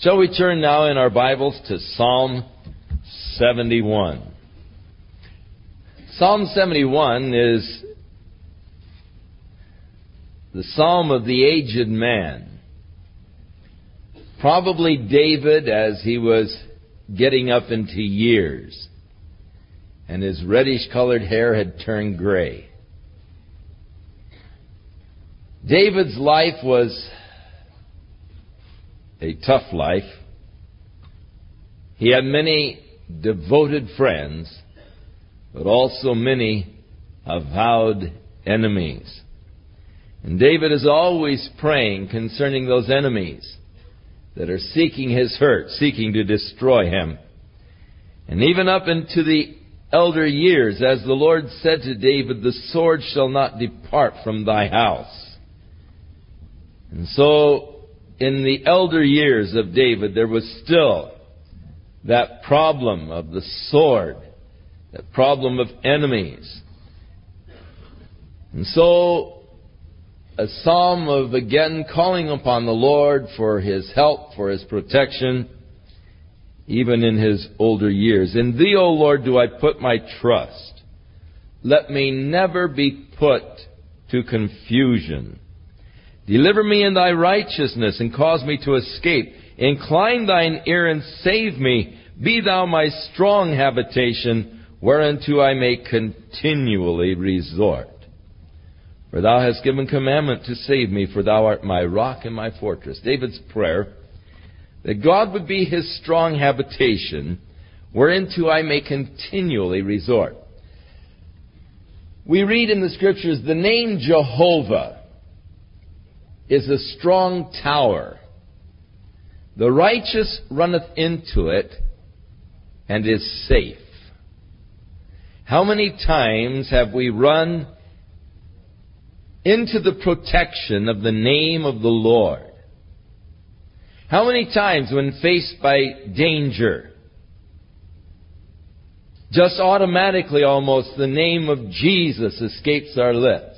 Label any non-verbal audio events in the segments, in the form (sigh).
Shall we turn now in our Bibles to Psalm 71? Psalm 71 is the Psalm of the aged man. Probably David as he was getting up into years and his reddish colored hair had turned gray. David's life was a tough life. He had many devoted friends, but also many avowed enemies. And David is always praying concerning those enemies that are seeking his hurt, seeking to destroy him. And even up into the elder years, as the Lord said to David, the sword shall not depart from thy house. And so, in the elder years of David, there was still that problem of the sword, that problem of enemies. And so, a psalm of again calling upon the Lord for his help, for his protection, even in his older years. In thee, O Lord, do I put my trust. Let me never be put to confusion. Deliver me in thy righteousness and cause me to escape. Incline thine ear and save me. Be thou my strong habitation, whereunto I may continually resort. For thou hast given commandment to save me, for thou art my rock and my fortress. David's prayer that God would be his strong habitation, whereunto I may continually resort. We read in the scriptures the name Jehovah is a strong tower. The righteous runneth into it and is safe. How many times have we run into the protection of the name of the Lord? How many times when faced by danger, just automatically almost the name of Jesus escapes our lips?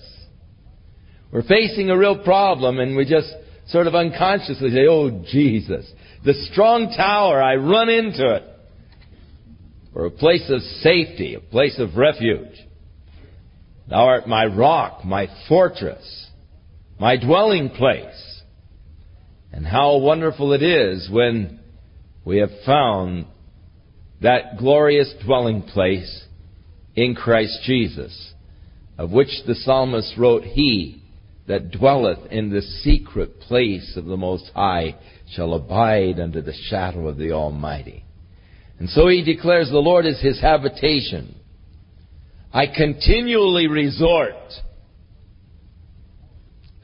We're facing a real problem and we just sort of unconsciously say, Oh, Jesus. The strong tower, I run into it. Or a place of safety, a place of refuge. Thou art my rock, my fortress, my dwelling place. And how wonderful it is when we have found that glorious dwelling place in Christ Jesus, of which the psalmist wrote, He that dwelleth in the secret place of the Most High shall abide under the shadow of the Almighty. And so he declares the Lord is his habitation. I continually resort,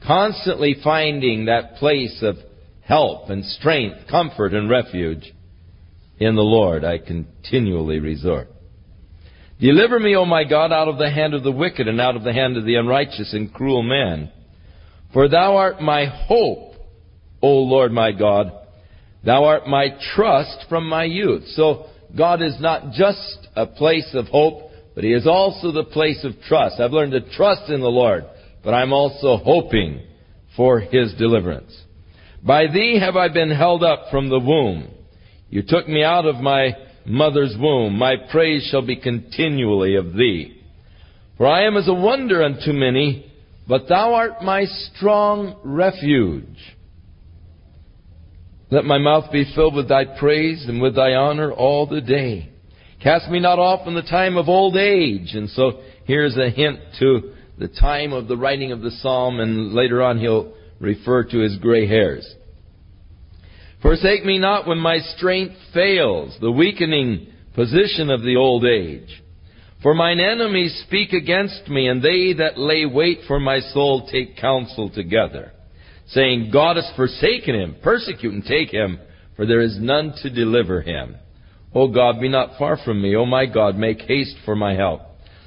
constantly finding that place of help and strength, comfort and refuge in the Lord. I continually resort. Deliver me, O my God, out of the hand of the wicked and out of the hand of the unrighteous and cruel man. For thou art my hope, O Lord my God. Thou art my trust from my youth. So God is not just a place of hope, but He is also the place of trust. I've learned to trust in the Lord, but I'm also hoping for His deliverance. By Thee have I been held up from the womb. You took me out of my mother's womb. My praise shall be continually of Thee. For I am as a wonder unto many, but thou art my strong refuge. Let my mouth be filled with thy praise and with thy honor all the day. Cast me not off in the time of old age. And so here's a hint to the time of the writing of the psalm, and later on he'll refer to his gray hairs. Forsake me not when my strength fails, the weakening position of the old age. For mine enemies speak against me, and they that lay wait for my soul take counsel together, saying, God has forsaken him, persecute and take him, for there is none to deliver him. O God, be not far from me. O my God, make haste for my help.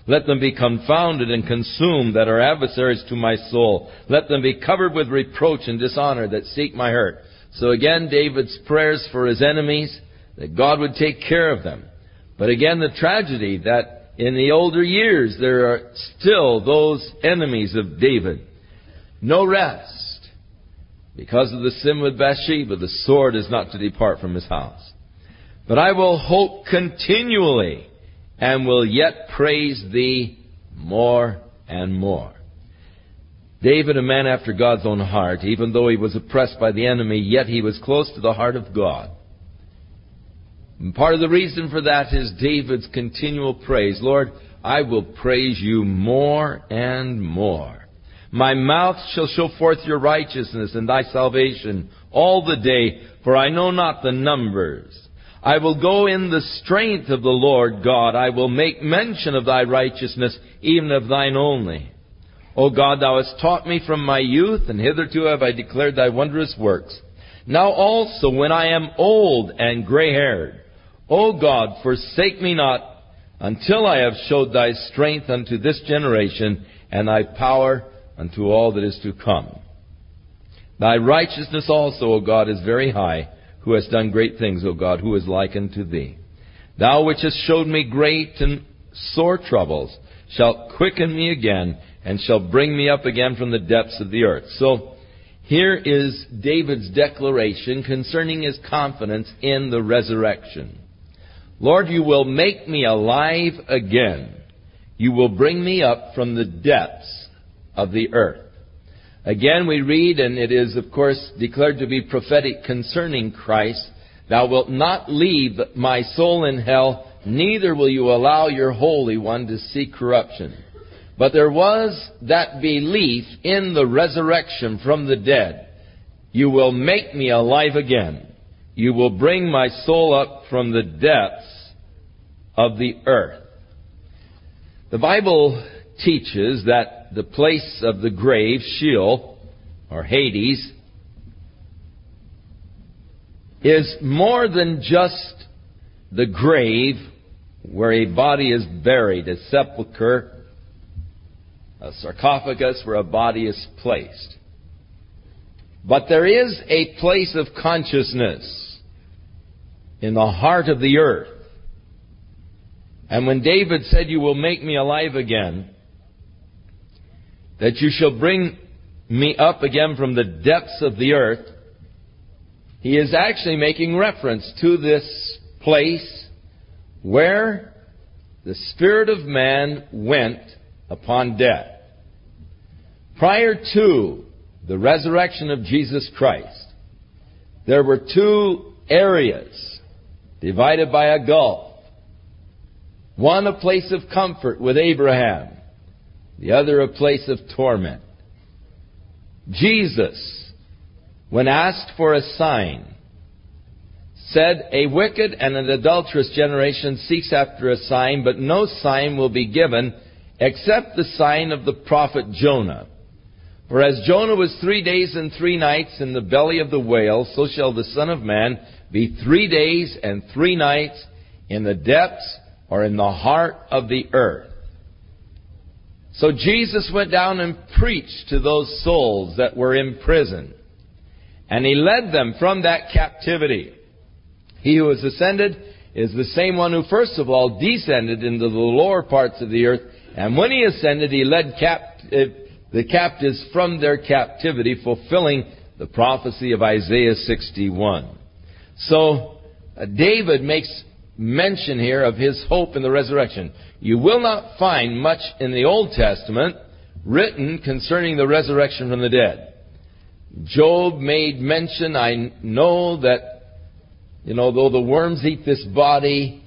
Let them be confounded and consumed that are adversaries to my soul. Let them be covered with reproach and dishonor that seek my hurt. So again, David's prayers for his enemies, that God would take care of them. But again, the tragedy that in the older years, there are still those enemies of David. No rest. Because of the sin with Bathsheba, the sword is not to depart from his house. But I will hope continually and will yet praise thee more and more. David, a man after God's own heart, even though he was oppressed by the enemy, yet he was close to the heart of God. And part of the reason for that is David's continual praise. Lord, I will praise you more and more. My mouth shall show forth your righteousness and thy salvation all the day, for I know not the numbers. I will go in the strength of the Lord God. I will make mention of thy righteousness, even of thine only. O God, thou hast taught me from my youth, and hitherto have I declared thy wondrous works. Now also, when I am old and gray haired, O God, forsake me not until I have showed thy strength unto this generation, and thy power unto all that is to come. Thy righteousness also, O God, is very high, who hast done great things, O God, who is like unto thee. Thou which hast showed me great and sore troubles, shalt quicken me again, and shall bring me up again from the depths of the earth. So, here is David's declaration concerning his confidence in the resurrection. Lord, you will make me alive again. You will bring me up from the depths of the earth. Again, we read, and it is, of course, declared to be prophetic concerning Christ, Thou wilt not leave my soul in hell, neither will you allow your Holy One to see corruption. But there was that belief in the resurrection from the dead. You will make me alive again. You will bring my soul up from the depths of the earth. The Bible teaches that the place of the grave, Sheol, or Hades, is more than just the grave where a body is buried, a sepulchre, a sarcophagus where a body is placed. But there is a place of consciousness in the heart of the earth. And when David said, You will make me alive again, that you shall bring me up again from the depths of the earth, he is actually making reference to this place where the Spirit of man went upon death. Prior to the resurrection of Jesus Christ, there were two areas divided by a gulf. One a place of comfort with Abraham, the other a place of torment. Jesus, when asked for a sign, said, A wicked and an adulterous generation seeks after a sign, but no sign will be given except the sign of the prophet Jonah. For as Jonah was three days and three nights in the belly of the whale, so shall the Son of Man be three days and three nights in the depths or in the heart of the earth. So Jesus went down and preached to those souls that were in prison. And he led them from that captivity. He who has ascended is the same one who first of all descended into the lower parts of the earth. And when he ascended, he led uh, the captives from their captivity, fulfilling the prophecy of Isaiah 61. So, uh, David makes mention here of his hope in the resurrection. You will not find much in the Old Testament written concerning the resurrection from the dead. Job made mention, I know that, you know, though the worms eat this body,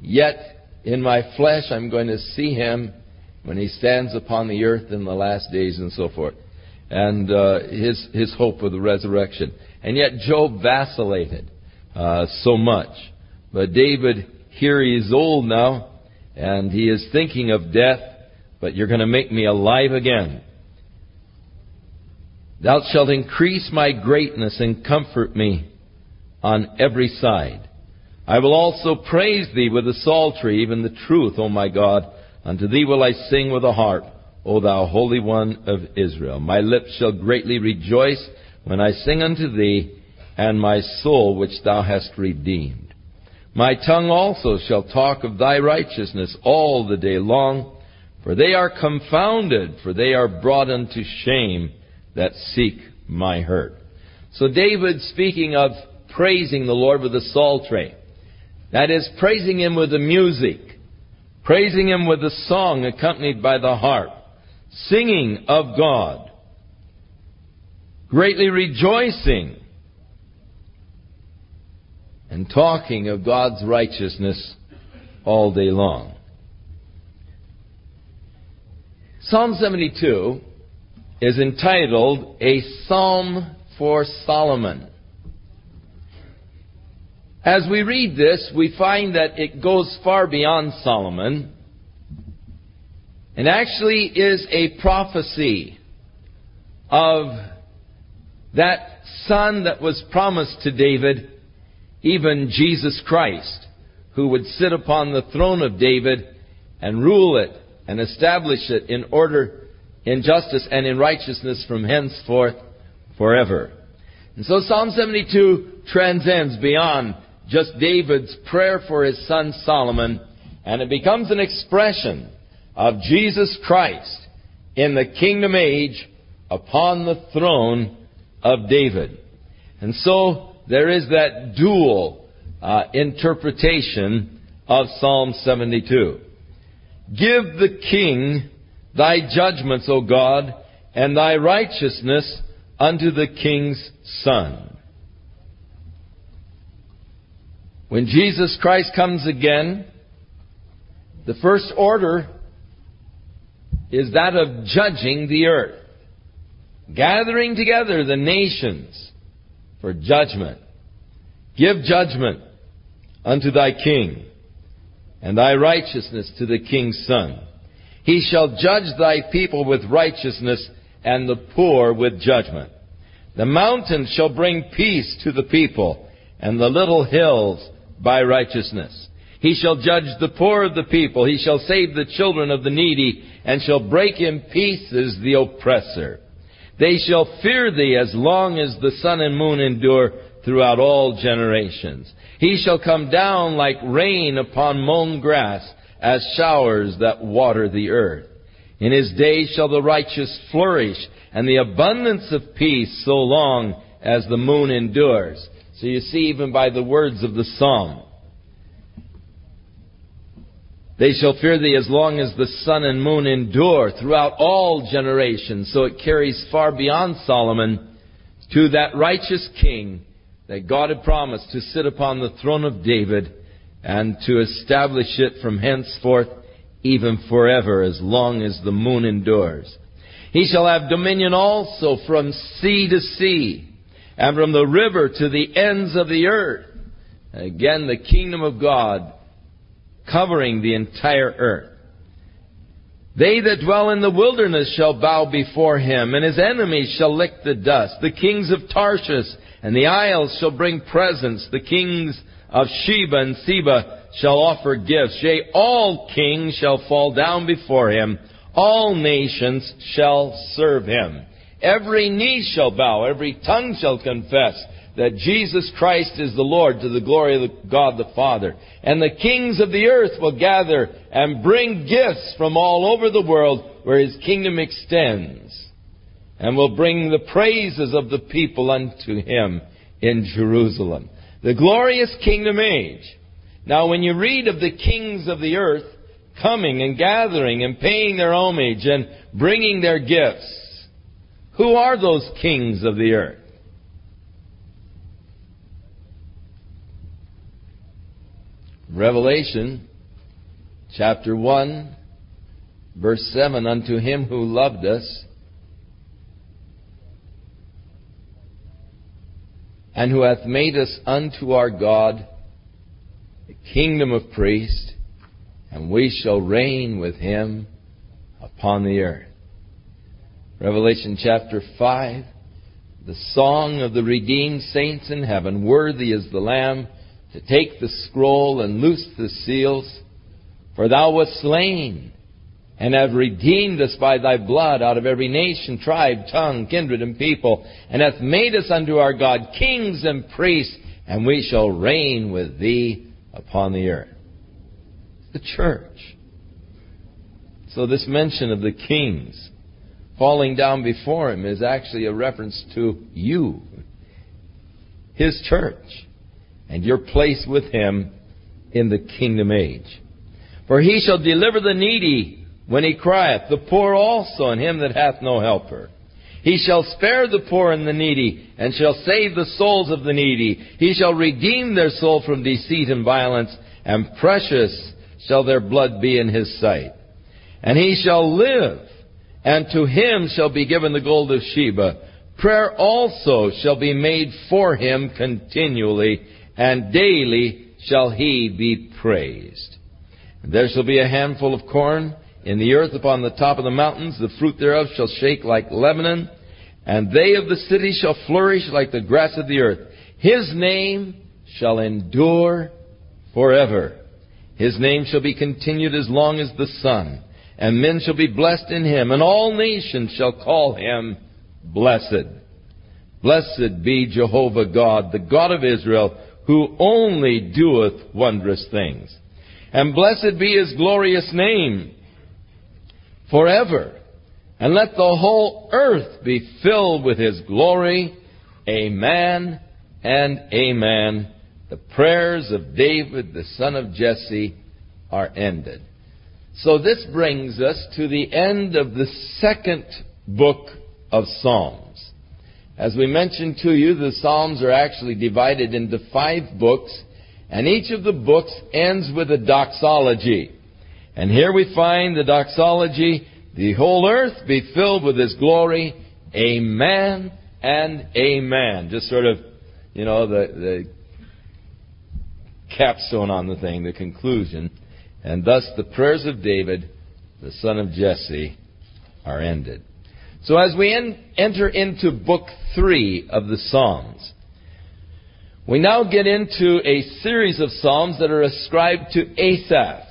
yet in my flesh I'm going to see him when he stands upon the earth in the last days and so forth. And uh, his, his hope of the resurrection. And yet Job vacillated uh, so much. But David, here he is old now, and he is thinking of death, but you're going to make me alive again. Thou shalt increase my greatness and comfort me on every side. I will also praise thee with the psaltery, even the truth, O my God. Unto thee will I sing with a harp, O thou Holy One of Israel. My lips shall greatly rejoice when I sing unto thee, and my soul which thou hast redeemed. My tongue also shall talk of thy righteousness all the day long, for they are confounded, for they are brought unto shame that seek my hurt. So David speaking of praising the Lord with the psaltery. That is, praising Him with the music. Praising Him with the song accompanied by the harp. Singing of God. Greatly rejoicing. And talking of God's righteousness all day long. Psalm 72 is entitled A Psalm for Solomon. As we read this, we find that it goes far beyond Solomon and actually is a prophecy of that son that was promised to David, even Jesus Christ, who would sit upon the throne of David and rule it and establish it in order, in justice and in righteousness from henceforth forever. And so Psalm 72 transcends beyond just David's prayer for his son Solomon, and it becomes an expression of Jesus Christ in the kingdom age upon the throne of David. And so there is that dual uh, interpretation of Psalm 72. Give the king thy judgments, O God, and thy righteousness unto the king's son. When Jesus Christ comes again, the first order is that of judging the earth, gathering together the nations for judgment. Give judgment unto thy king and thy righteousness to the king's son. He shall judge thy people with righteousness and the poor with judgment. The mountains shall bring peace to the people and the little hills by righteousness. He shall judge the poor of the people. He shall save the children of the needy and shall break in pieces the oppressor. They shall fear thee as long as the sun and moon endure throughout all generations. He shall come down like rain upon mown grass, as showers that water the earth. In his days shall the righteous flourish, and the abundance of peace so long as the moon endures. So you see, even by the words of the psalm, they shall fear thee as long as the sun and moon endure throughout all generations. So it carries far beyond Solomon to that righteous king that God had promised to sit upon the throne of David and to establish it from henceforth even forever as long as the moon endures. He shall have dominion also from sea to sea and from the river to the ends of the earth. Again, the kingdom of God covering the entire earth. They that dwell in the wilderness shall bow before him, and his enemies shall lick the dust. The kings of Tarshish and the isles shall bring presents. The kings of Sheba and Seba shall offer gifts. Yea, all kings shall fall down before him. All nations shall serve him. Every knee shall bow, every tongue shall confess that Jesus Christ is the Lord to the glory of God the Father. And the kings of the earth will gather and bring gifts from all over the world where his kingdom extends and will bring the praises of the people unto him in Jerusalem. The glorious kingdom age. Now when you read of the kings of the earth coming and gathering and paying their homage and bringing their gifts, who are those kings of the earth? Revelation chapter 1 verse 7 unto him who loved us and who hath made us unto our God a kingdom of priests, and we shall reign with him upon the earth. Revelation chapter 5, the song of the redeemed saints in heaven, worthy is the Lamb to take the scroll and loose the seals, for thou wast slain and have redeemed us by thy blood out of every nation, tribe, tongue, kindred, and people, and hath made us unto our God kings and priests, and we shall reign with thee upon the earth. The church. So this mention of the kings falling down before him is actually a reference to you His church and your place with Him in the kingdom age. For He shall deliver the needy when He crieth, the poor also, and him that hath no helper. He shall spare the poor and the needy, and shall save the souls of the needy. He shall redeem their soul from deceit and violence, and precious shall their blood be in his sight. And he shall live, and to him shall be given the gold of Sheba. Prayer also shall be made for him continually, and daily shall he be praised. And there shall be a handful of corn in the earth upon the top of the mountains, the fruit thereof shall shake like Lebanon, and they of the city shall flourish like the grass of the earth. His name shall endure forever. His name shall be continued as long as the sun, and men shall be blessed in him, and all nations shall call him blessed. Blessed be Jehovah God, the God of Israel, who only doeth wondrous things. And blessed be his glorious name forever. And let the whole earth be filled with his glory. Amen and amen. The prayers of David, the son of Jesse, are ended. So this brings us to the end of the second book of Psalms. As we mentioned to you, the Psalms are actually divided into five books, and each of the books ends with a doxology. And here we find the doxology, the whole earth be filled with His glory. Amen and amen. Just sort of, you know, the, the capstone on the thing, the conclusion. And thus the prayers of David, the son of Jesse, are ended. So as we en- enter into book three of the Psalms, we now get into a series of Psalms that are ascribed to Asaph.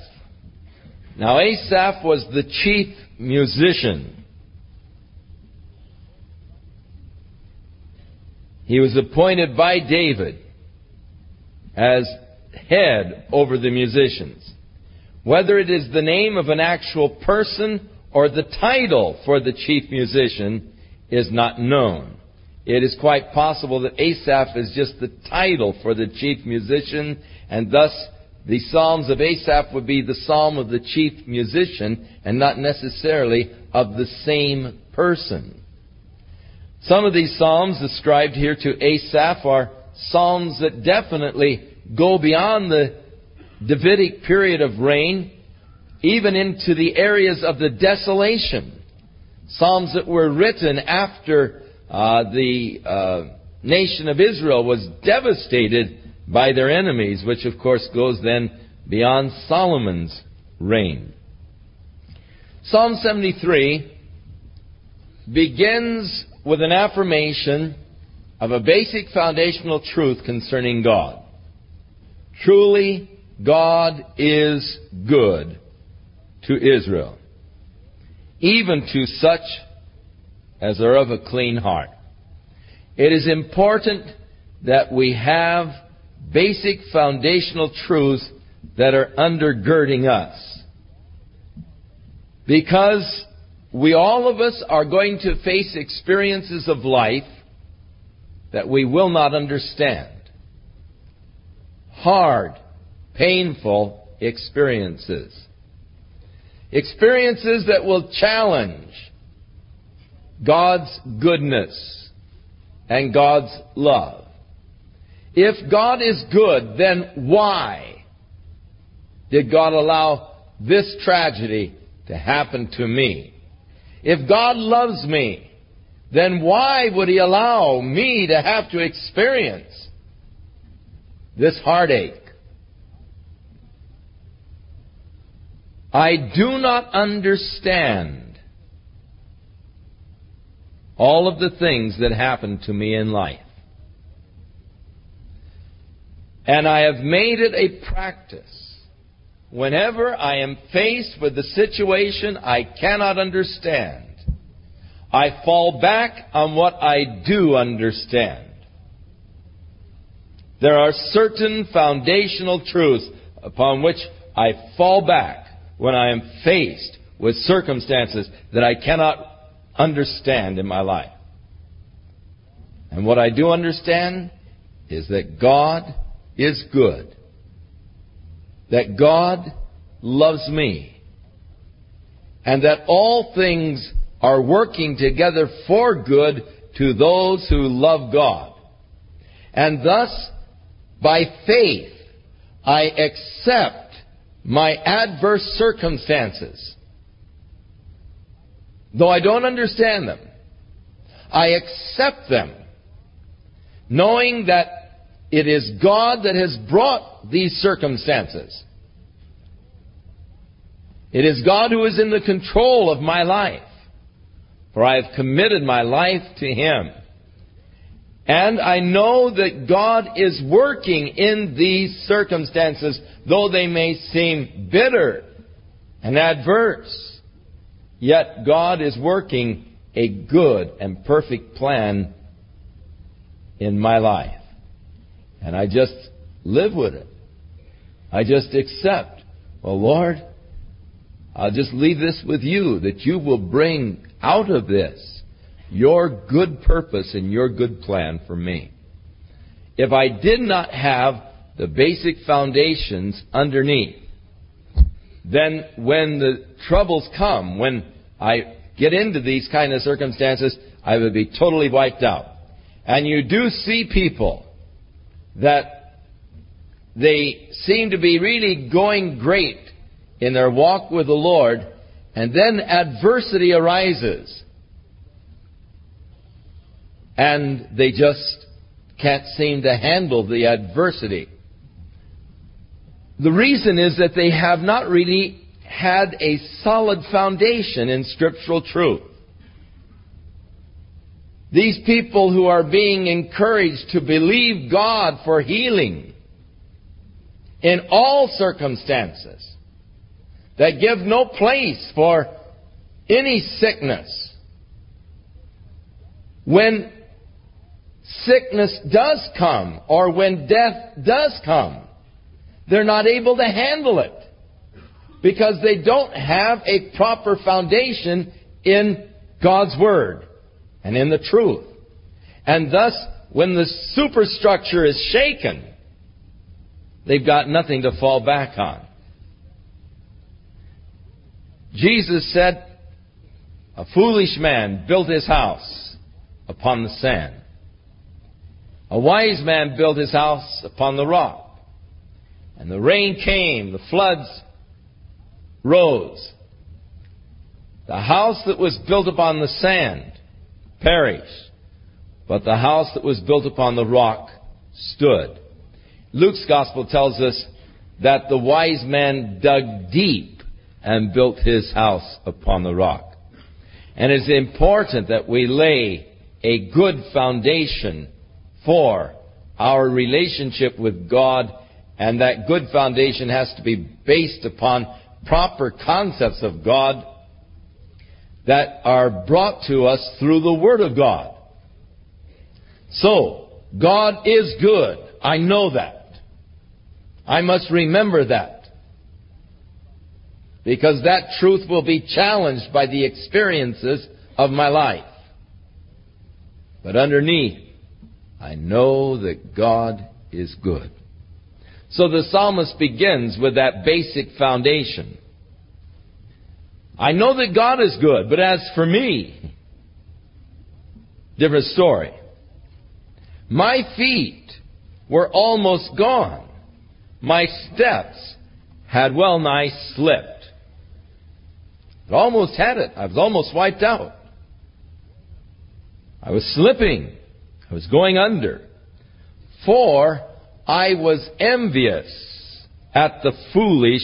Now, Asaph was the chief musician. He was appointed by David as head over the musicians. Whether it is the name of an actual person or the title for the chief musician is not known. It is quite possible that Asaph is just the title for the chief musician, and thus the Psalms of Asaph would be the psalm of the chief musician and not necessarily of the same person. Some of these psalms ascribed here to Asaph are psalms that definitely go beyond the Davidic period of reign, even into the areas of the desolation. Psalms that were written after uh, the uh, nation of Israel was devastated by their enemies, which of course goes then beyond Solomon's reign. Psalm 73 begins with an affirmation of a basic foundational truth concerning God. Truly, God is good to Israel, even to such as are of a clean heart. It is important that we have basic foundational truths that are undergirding us. Because we all of us are going to face experiences of life that we will not understand. Hard, painful experiences. Experiences that will challenge God's goodness and God's love. If God is good, then why did God allow this tragedy to happen to me? If God loves me, then why would He allow me to have to experience this heartache? I do not understand all of the things that happen to me in life. And I have made it a practice. Whenever I am faced with a situation I cannot understand, I fall back on what I do understand. There are certain foundational truths upon which I fall back when I am faced with circumstances that I cannot understand in my life. And what I do understand is that God is good. That God loves me. And that all things are working together for good to those who love God. And thus, by faith, I accept my adverse circumstances. Though I don't understand them, I accept them, knowing that it is God that has brought these circumstances. It is God who is in the control of my life, for I have committed my life to Him. And I know that God is working in these circumstances, though they may seem bitter and adverse. Yet God is working a good and perfect plan in my life. And I just live with it. I just accept. Well, Lord, I'll just leave this with you that you will bring out of this your good purpose and your good plan for me. If I did not have the basic foundations underneath, then when the troubles come, when I get into these kind of circumstances, I would be totally wiped out. And you do see people that they seem to be really going great in their walk with the Lord, and then adversity arises and they just can't seem to handle the adversity. The reason is that they have not really had a solid foundation in scriptural truth. These people who are being encouraged to believe God for healing in all circumstances, that give no place for any sickness. When sickness does come or when death does come, they're not able to handle it because they don't have a proper foundation in God's Word and in the truth. And thus, when the superstructure is shaken, they've got nothing to fall back on. Jesus said, A foolish man built his house upon the sand. A wise man built his house upon the rock. And the rain came, the floods rose. The house that was built upon the sand perished, but the house that was built upon the rock stood. Luke's gospel tells us that the wise man dug deep and built his house upon the rock. And it's important that we lay a good foundation for our relationship with God, and that good foundation has to be based upon proper concepts of God that are brought to us through the Word of God. So, God is good. I know that. I must remember that. Because that truth will be challenged by the experiences of my life. But underneath I know that God is good. So the psalmist begins with that basic foundation. I know that God is good, but as for me, different story. My feet were almost gone. My steps had well nigh slipped. Almost had it. I was almost wiped out. I was slipping. I was going under. For I was envious at the foolish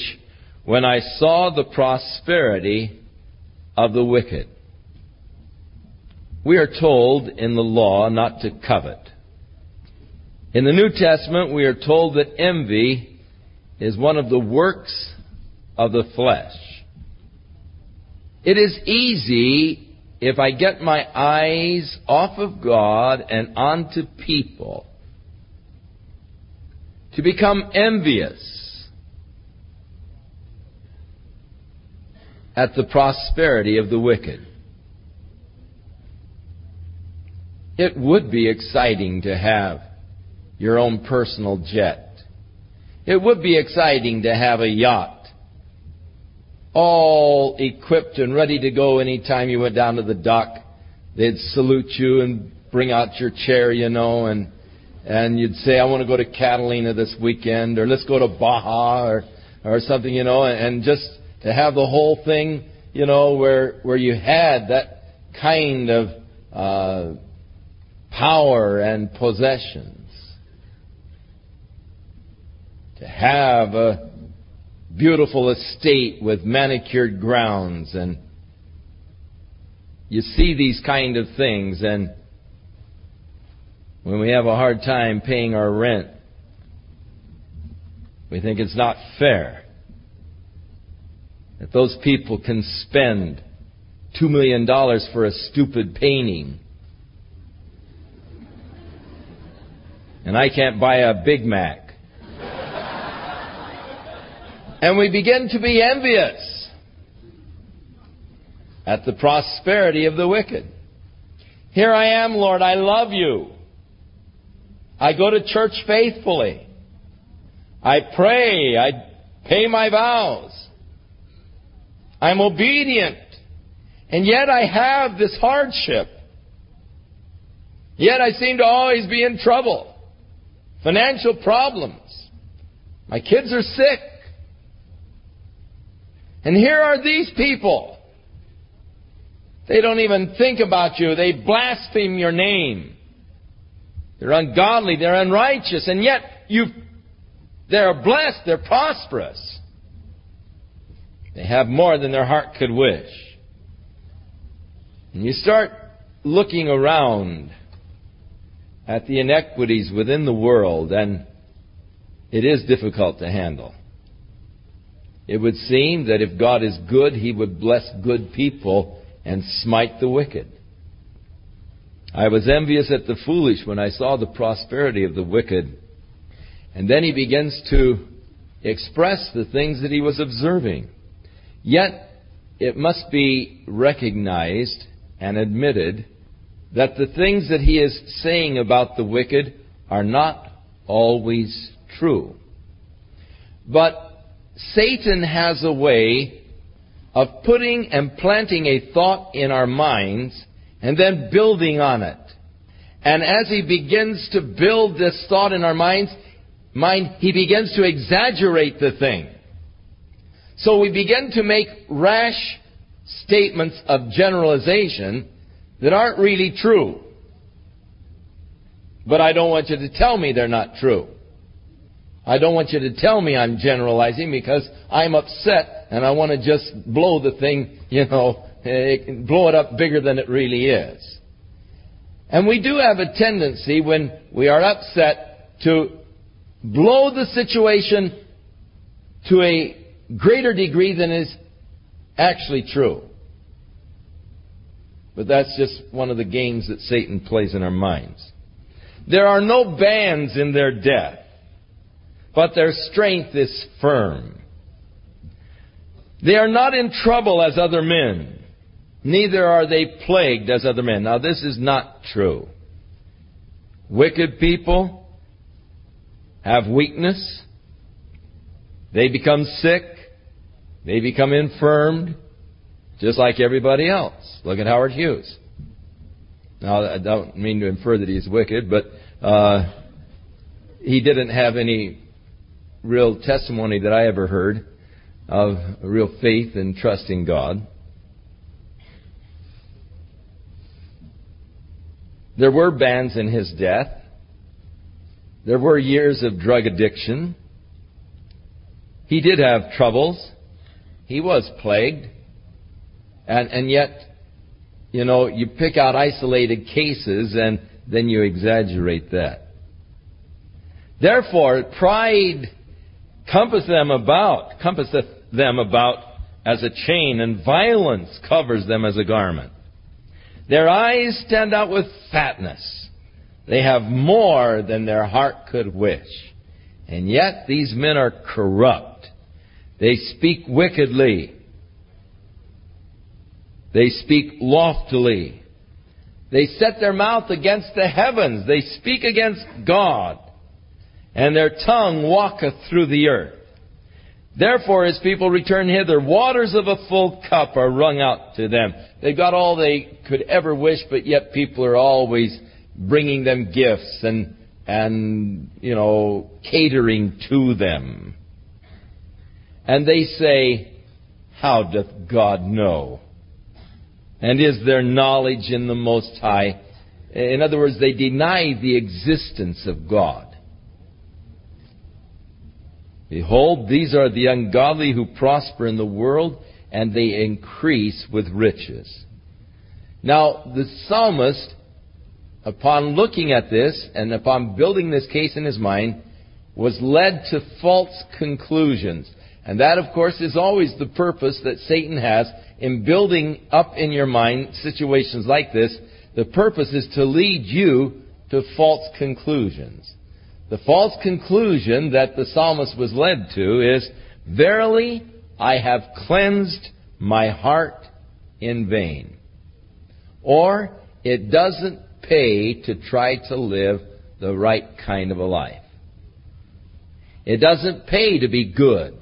when I saw the prosperity of the wicked. We are told in the law not to covet. In the New Testament, we are told that envy is one of the works of the flesh. It is easy if I get my eyes off of God and onto people, to become envious at the prosperity of the wicked. It would be exciting to have your own personal jet. It would be exciting to have a yacht all equipped and ready to go anytime you went down to the dock. They'd salute you and bring out your chair, you know, and and you'd say, I want to go to Catalina this weekend, or let's go to Baja, or or something, you know, and just to have the whole thing, you know, where where you had that kind of uh, power and possessions. To have a beautiful estate with manicured grounds and you see these kind of things and when we have a hard time paying our rent, we think it's not fair that those people can spend $2 million for a stupid painting. And I can't buy a Big Mac. And we begin to be envious at the prosperity of the wicked. Here I am, Lord, I love you. I go to church faithfully. I pray. I pay my vows. I'm obedient. And yet I have this hardship. Yet I seem to always be in trouble. Financial problems. My kids are sick. And here are these people. They don't even think about you. They blaspheme your name. They're ungodly. They're unrighteous. And yet you, they're blessed. They're prosperous. They have more than their heart could wish. And you start looking around at the inequities within the world, and it is difficult to handle. It would seem that if God is good, He would bless good people and smite the wicked. I was envious at the foolish when I saw the prosperity of the wicked. And then he begins to express the things that he was observing. Yet, it must be recognized and admitted that the things that he is saying about the wicked are not always true. But Satan has a way of putting and planting a thought in our minds and then building on it. And as he begins to build this thought in our minds, mind, he begins to exaggerate the thing. So we begin to make rash statements of generalization that aren't really true. But I don't want you to tell me they're not true. I don't want you to tell me I'm generalizing because I'm upset and I want to just blow the thing, you know, blow it up bigger than it really is. And we do have a tendency when we are upset to blow the situation to a greater degree than is actually true. But that's just one of the games that Satan plays in our minds. There are no bands in their death but their strength is firm. They are not in trouble as other men, neither are they plagued as other men. Now, this is not true. Wicked people have weakness, they become sick, they become infirmed, just like everybody else. Look at Howard Hughes. Now, I don't mean to infer that he's wicked, but uh, he didn't have any real testimony that I ever heard of real faith and trust in God. There were bands in his death. There were years of drug addiction. He did have troubles. He was plagued. And, and yet, you know, you pick out isolated cases and then you exaggerate that. Therefore, pride compass them about, compasseth them about as a chain, and violence covers them as a garment. Their eyes stand out with fatness. They have more than their heart could wish. And yet these men are corrupt. They speak wickedly. They speak loftily. They set their mouth against the heavens. They speak against God. And their tongue walketh through the earth. Therefore his people return hither. Waters of a full cup are wrung out to them. They've got all they could ever wish, but yet people are always bringing them gifts and, and, you know, catering to them. And they say, How doth God know? And is there knowledge in the Most High? In other words, they deny the existence of God. Behold, these are the ungodly who prosper in the world, and they increase with riches. Now, the psalmist, upon looking at this and upon building this case in his mind, was led to false conclusions. And that, of course, is always the purpose that Satan has in building up in your mind situations like this. The purpose is to lead you to false conclusions. The false conclusion that the psalmist was led to is, Verily, I have cleansed my heart in vain. Or, it doesn't pay to try to live the right kind of a life. It doesn't pay to be good.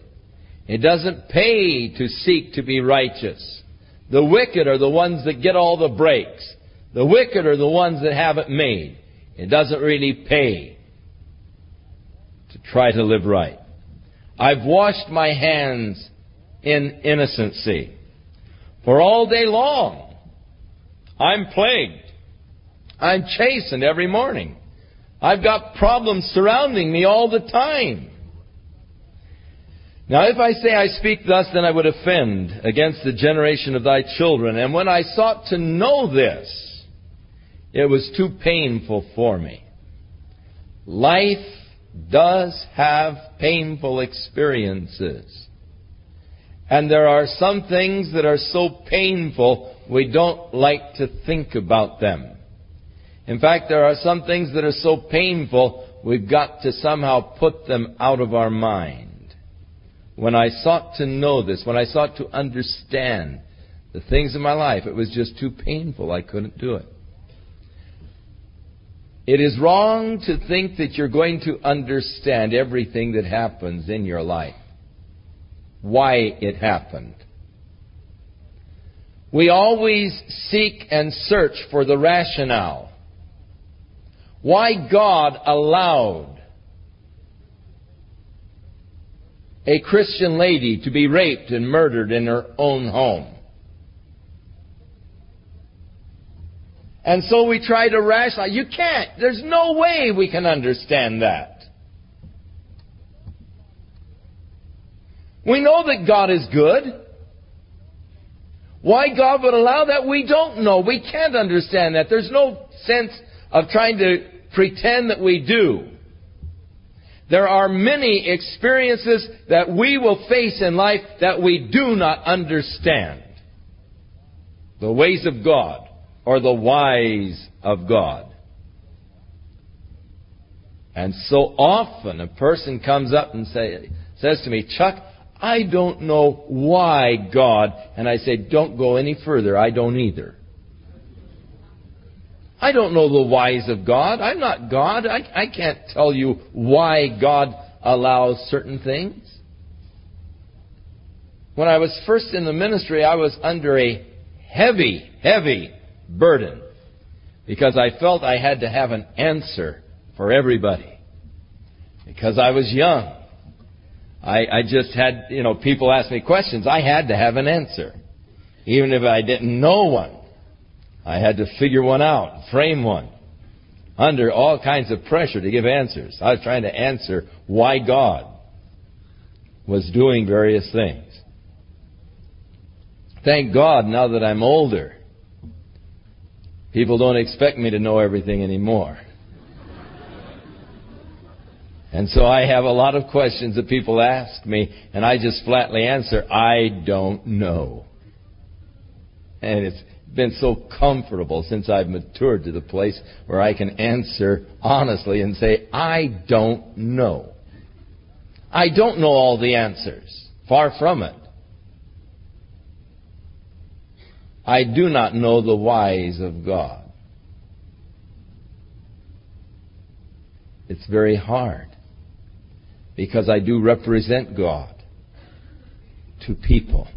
It doesn't pay to seek to be righteous. The wicked are the ones that get all the breaks. The wicked are the ones that have it made. It doesn't really pay to try to live right. I've washed my hands in innocency. For all day long, I'm plagued. I'm chastened every morning. I've got problems surrounding me all the time. Now, if I say I speak thus, then I would offend against the generation of thy children. And when I sought to know this, it was too painful for me. Life does have painful experiences. And there are some things that are so painful we don't like to think about them. In fact, there are some things that are so painful we've got to somehow put them out of our mind. When I sought to know this, when I sought to understand the things in my life, it was just too painful. I couldn't do it. It is wrong to think that you're going to understand everything that happens in your life. Why it happened. We always seek and search for the rationale. Why God allowed a Christian lady to be raped and murdered in her own home. And so we try to rationalize. You can't. There's no way we can understand that. We know that God is good. Why God would allow that, we don't know. We can't understand that. There's no sense of trying to pretend that we do. There are many experiences that we will face in life that we do not understand. The ways of God or the whys of God. And so often a person comes up and say, says to me, Chuck, I don't know why God. And I say, don't go any further. I don't either. I don't know the whys of God. I'm not God. I, I can't tell you why God allows certain things. When I was first in the ministry, I was under a heavy, heavy burden because I felt I had to have an answer for everybody. Because I was young. I, I just had, you know, people ask me questions. I had to have an answer. Even if I didn't know one. I had to figure one out, frame one. Under all kinds of pressure to give answers. I was trying to answer why God was doing various things. Thank God now that I'm older People don't expect me to know everything anymore. And so I have a lot of questions that people ask me, and I just flatly answer, I don't know. And it's been so comfortable since I've matured to the place where I can answer honestly and say, I don't know. I don't know all the answers. Far from it. I do not know the whys of God. It's very hard. because I do represent God to people.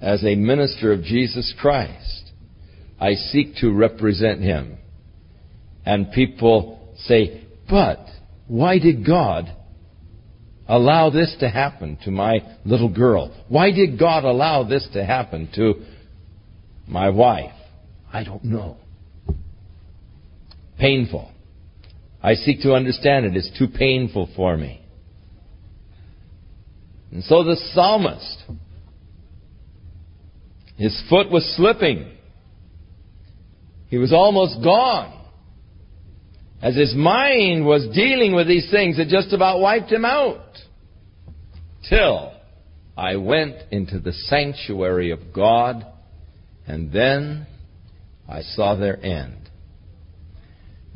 As a minister of Jesus Christ, I seek to represent Him. And people say, but why did God allow this to happen to my little girl? Why did God allow this to happen to my wife? I don't know. Painful. I seek to understand it. It's too painful for me. And so the psalmist, his foot was slipping. He was almost gone. As his mind was dealing with these things, it just about wiped him out. Till I went into the sanctuary of God, and then I saw their end.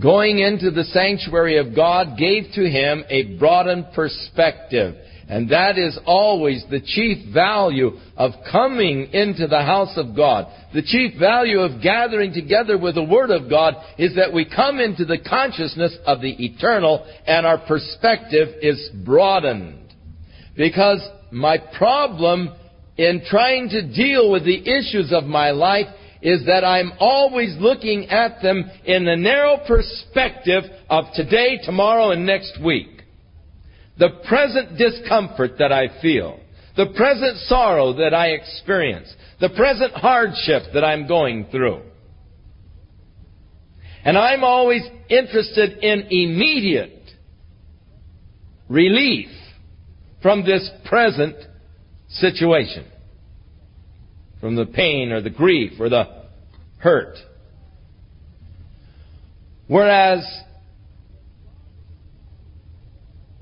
Going into the sanctuary of God gave to him a broadened perspective. And that is always the chief value of coming into the house of God. The chief value of gathering together with the Word of God is that we come into the consciousness of the eternal and our perspective is broadened. Because my problem in trying to deal with the issues of my life is that I'm always looking at them in the narrow perspective of today, tomorrow, and next week. The present discomfort that I feel, the present sorrow that I experience, the present hardship that I'm going through. And I'm always interested in immediate relief from this present situation from the pain or the grief or the hurt. Whereas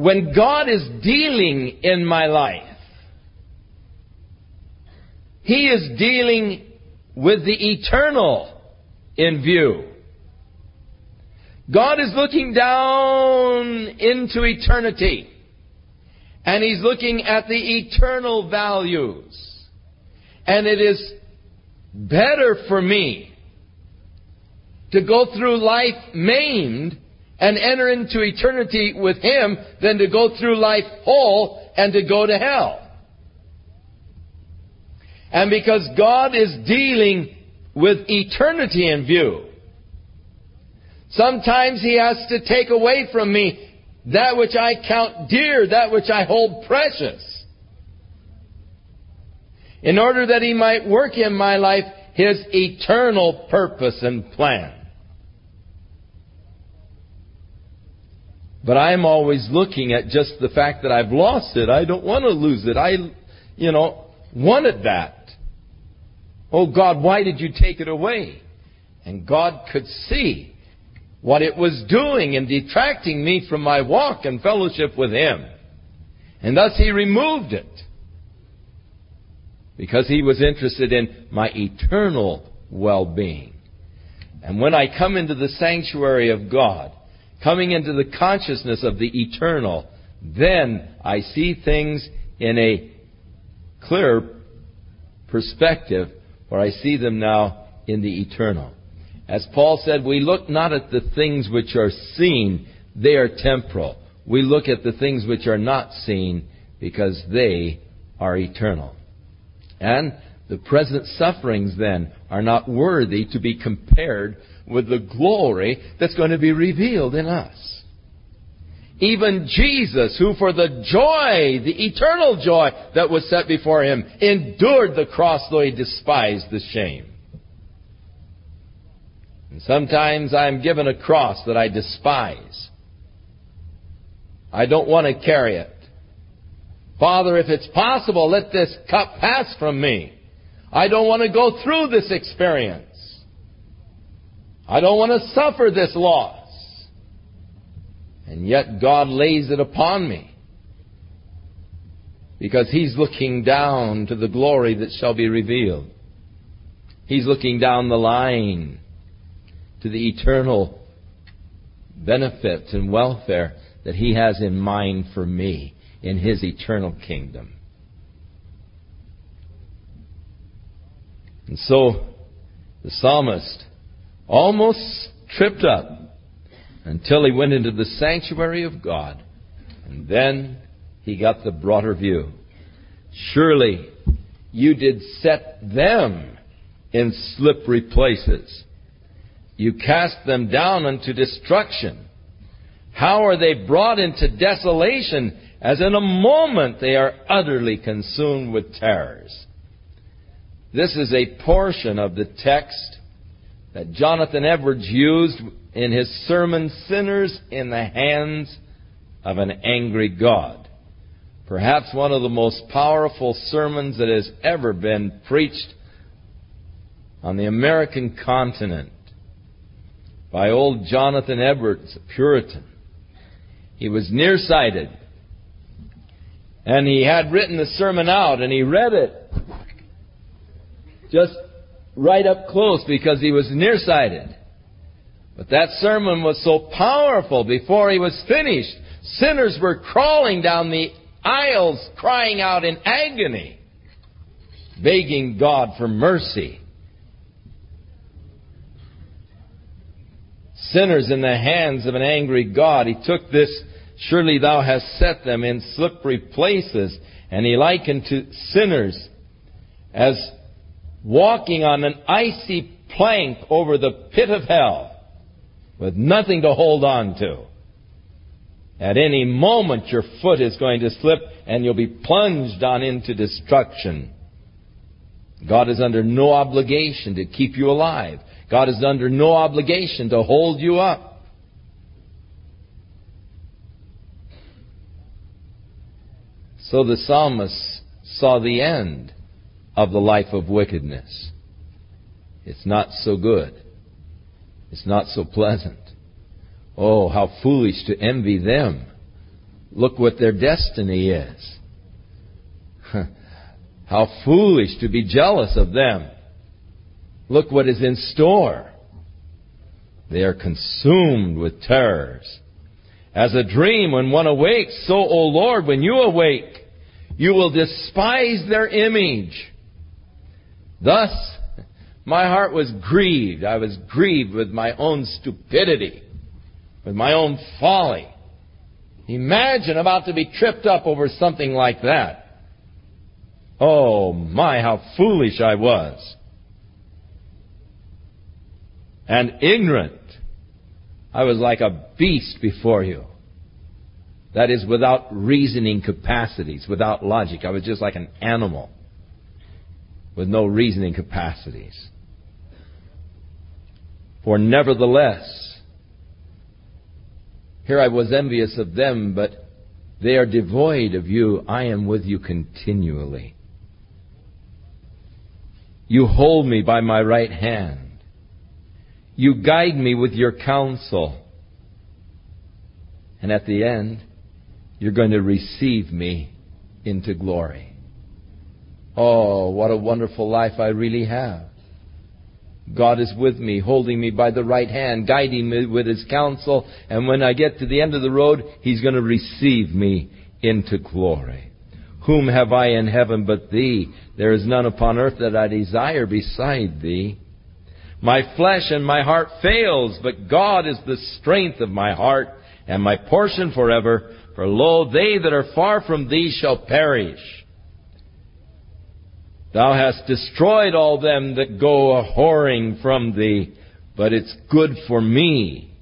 when God is dealing in my life, He is dealing with the eternal in view. God is looking down into eternity. And He's looking at the eternal values. And it is better for me to go through life maimed and enter into eternity with Him than to go through life whole and to go to hell. And because God is dealing with eternity in view, sometimes He has to take away from me that which I count dear, that which I hold precious in order that He might work in my life His eternal purpose and plan. But I'm always looking at just the fact that I've lost it. I don't want to lose it. I, you know, wanted that. Oh God, why did you take it away? And God could see what it was doing in detracting me from my walk and fellowship with Him. And thus He removed it because he was interested in my eternal well-being. And when I come into the sanctuary of God, coming into the consciousness of the eternal, then I see things in a clearer perspective where I see them now in the eternal. As Paul said, we look not at the things which are seen, they are temporal. We look at the things which are not seen because they are eternal. And the present sufferings then are not worthy to be compared with the glory that's going to be revealed in us. Even Jesus, who for the joy, the eternal joy that was set before him, endured the cross though he despised the shame. And sometimes I'm given a cross that I despise. I don't want to carry it. Father, if it's possible, let this cup pass from me. I don't want to go through this experience. I don't want to suffer this loss. And yet God lays it upon me. Because He's looking down to the glory that shall be revealed. He's looking down the line to the eternal benefits and welfare that He has in mind for me in his eternal kingdom. And so the psalmist almost tripped up until he went into the sanctuary of God And then he got the broader view. Surely you did set them in slippery places. You cast them down unto destruction. How are they brought into desolation as in a moment they are utterly consumed with terrors? This is a portion of the text that Jonathan Edwards used in his sermon, Sinners in the Hands of an Angry God. Perhaps one of the most powerful sermons that has ever been preached on the American continent by old Jonathan Edwards, a Puritan. He was nearsighted. And he had written the sermon out and he read it just right up close because he was nearsighted. But that sermon was so powerful before he was finished. Sinners were crawling down the aisles crying out in agony, begging God for mercy. Sinners in the hands of an angry God. He took this, surely thou hast set them in slippery places, and he likened to sinners as walking on an icy plank over the pit of hell with nothing to hold on to. At any moment, your foot is going to slip and you'll be plunged on into destruction. God is under no obligation to keep you alive. God is under no obligation to hold you up. So the psalmist saw the end of the life of wickedness. It's not so good. It's not so pleasant. Oh, how foolish to envy them. Look what their destiny is. (laughs) how foolish to be jealous of them. Look what is in store. They are consumed with terrors. As a dream when one awakes, so, O Lord, when you awake, you will despise their image. Thus, my heart was grieved. I was grieved with my own stupidity with my own folly. Imagine about to be tripped up over something like that. Oh my, how foolish I was. And ignorant. I was like a beast before you. That is, without reasoning capacities, without logic. I was just like an animal with no reasoning capacities. For nevertheless, here I was envious of them, but they are devoid of you. I am with you continually. You hold me by my right hand. You guide me with your counsel. And at the end, you're going to receive me into glory. Oh, what a wonderful life I really have. God is with me, holding me by the right hand, guiding me with His counsel, and when I get to the end of the road, He's going to receive me into glory. Whom have I in heaven but Thee? There is none upon earth that I desire beside Thee. My flesh and my heart fails, but God is the strength of my heart and my portion forever. For lo, they that are far from Thee shall perish. Thou hast destroyed all them that go a whoring from thee, but it's good for me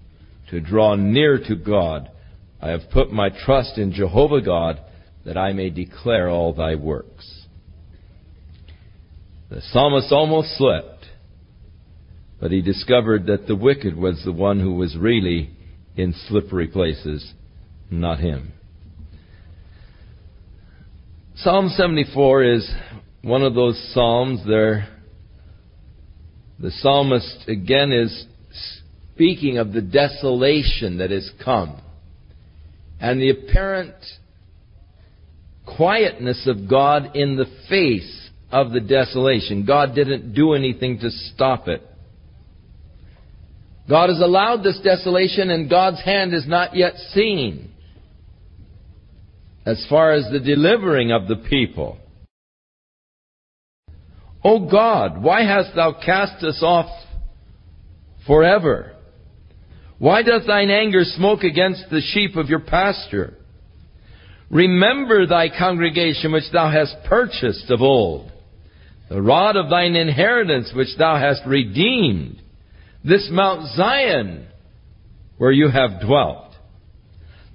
to draw near to God. I have put my trust in Jehovah God that I may declare all thy works. The psalmist almost slept, but he discovered that the wicked was the one who was really in slippery places, not him. Psalm 74 is one of those psalms there. The psalmist again is speaking of the desolation that has come and the apparent quietness of God in the face of the desolation. God didn't do anything to stop it. God has allowed this desolation and God's hand is not yet seen as far as the delivering of the people. O God, why hast thou cast us off forever? Why doth thine anger smoke against the sheep of your pasture? Remember thy congregation which thou hast purchased of old, the rod of thine inheritance which thou hast redeemed, this Mount Zion where you have dwelt.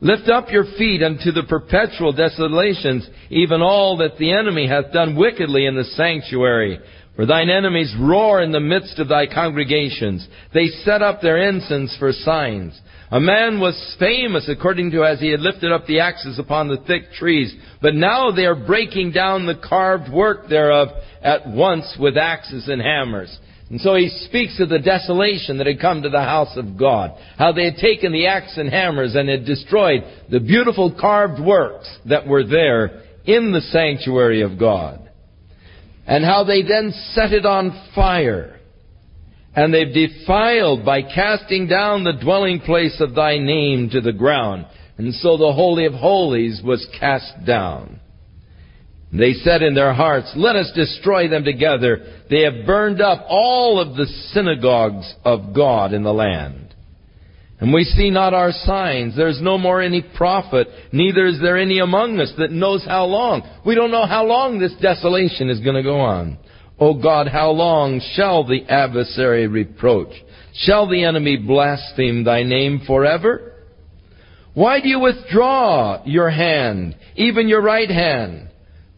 Lift up your feet unto the perpetual desolations, even all that the enemy hath done wickedly in the sanctuary. For thine enemies roar in the midst of thy congregations. They set up their ensigns for signs. A man was famous according to as he had lifted up the axes upon the thick trees, but now they are breaking down the carved work thereof at once with axes and hammers. And so he speaks of the desolation that had come to the house of God. How they had taken the axe and hammers and had destroyed the beautiful carved works that were there in the sanctuary of God. And how they then set it on fire. And they've defiled by casting down the dwelling place of thy name to the ground. And so the Holy of Holies was cast down. They said in their hearts, Let us destroy them together. They have burned up all of the synagogues of God in the land. And we see not our signs. There's no more any prophet, neither is there any among us that knows how long. We don't know how long this desolation is going to go on. O God, how long shall the adversary reproach? Shall the enemy blaspheme thy name forever? Why do you withdraw your hand, even your right hand?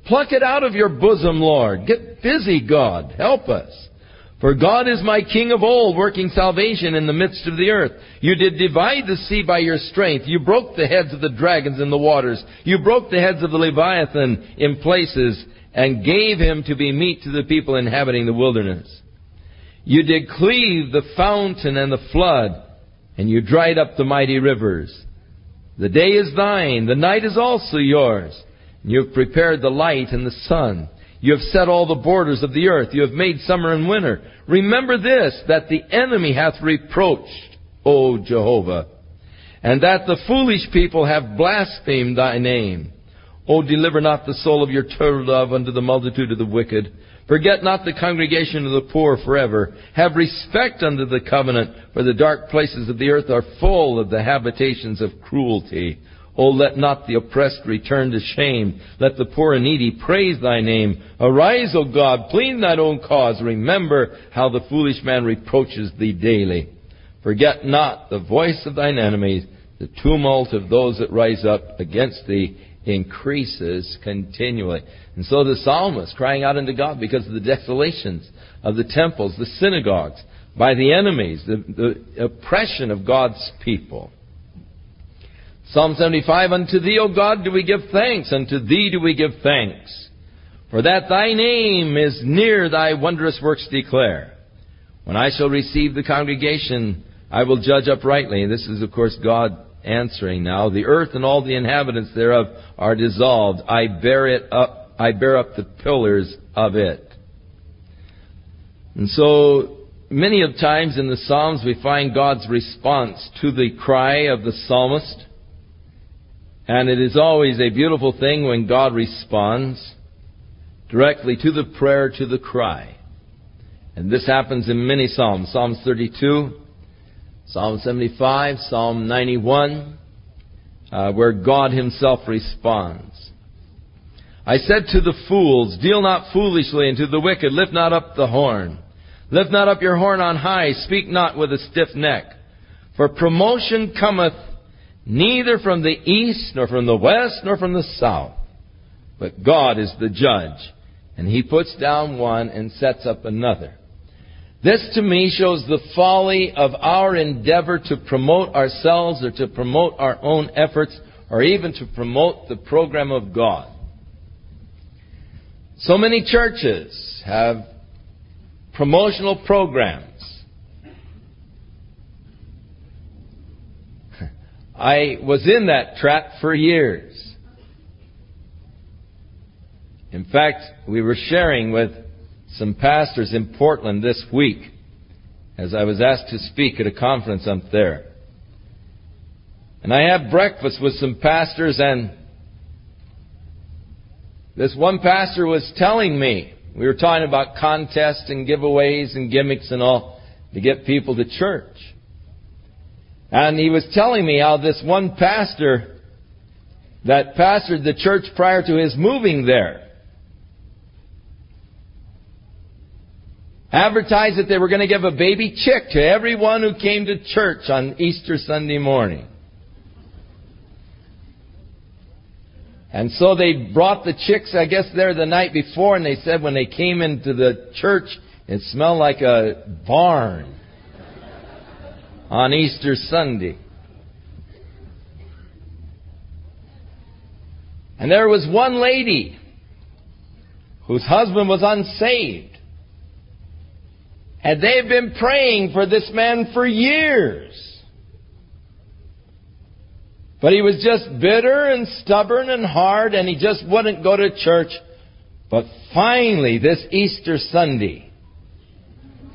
Pluck it out of your bosom, Lord. Get busy, God. Help us. For God is my King of old, working salvation in the midst of the earth. You did divide the sea by your strength. You broke the heads of the dragons in the waters. You broke the heads of the Leviathan in places and gave him to be meat to the people inhabiting the wilderness. You did cleave the fountain and the flood, and you dried up the mighty rivers. The day is thine, the night is also yours. You have prepared the light and the sun. You have set all the borders of the earth. You have made summer and winter. Remember this, that the enemy hath reproached, O Jehovah, and that the foolish people have blasphemed thy name. O deliver not the soul of your turtle unto the multitude of the wicked. Forget not the congregation of the poor forever. Have respect unto the covenant, for the dark places of the earth are full of the habitations of cruelty. O let not the oppressed return to shame. Let the poor and needy praise thy name. Arise, O God, plead thine own cause. Remember how the foolish man reproaches thee daily. Forget not the voice of thine enemies. The tumult of those that rise up against thee increases continually. And so the psalmist crying out unto God because of the desolations of the temples, the synagogues, by the enemies, the, the oppression of God's people. Psalm 75, Unto thee, O God, do we give thanks, unto thee do we give thanks. For that thy name is near thy wondrous works declare. When I shall receive the congregation, I will judge uprightly. This is, of course, God answering now. The earth and all the inhabitants thereof are dissolved. I bear it up, I bear up the pillars of it. And so, many of times in the Psalms we find God's response to the cry of the psalmist. And it is always a beautiful thing when God responds directly to the prayer, to the cry. And this happens in many Psalms. Psalms 32, Psalm 75, Psalm 91, uh, where God Himself responds. I said to the fools, Deal not foolishly, and to the wicked, Lift not up the horn. Lift not up your horn on high, speak not with a stiff neck. For promotion cometh neither from the east, nor from the west, nor from the south. But God is the judge, and He puts down one and sets up another. This to me shows the folly of our endeavor to promote ourselves or to promote our own efforts or even to promote the program of God. So many churches have promotional programs I was in that trap for years. In fact, we were sharing with some pastors in Portland this week as I was asked to speak at a conference up there. And I had breakfast with some pastors and this one pastor was telling me, we were talking about contests and giveaways and gimmicks and all to get people to church. And he was telling me how this one pastor that pastored the church prior to his moving there. Advertised that they were going to give a baby chick to everyone who came to church on Easter Sunday morning. And so they brought the chicks, I guess, there the night before, and they said when they came into the church, it smelled like a barn on Easter Sunday. And there was one lady whose husband was unsaved. And they've been praying for this man for years. But he was just bitter and stubborn and hard, and he just wouldn't go to church. But finally, this Easter Sunday,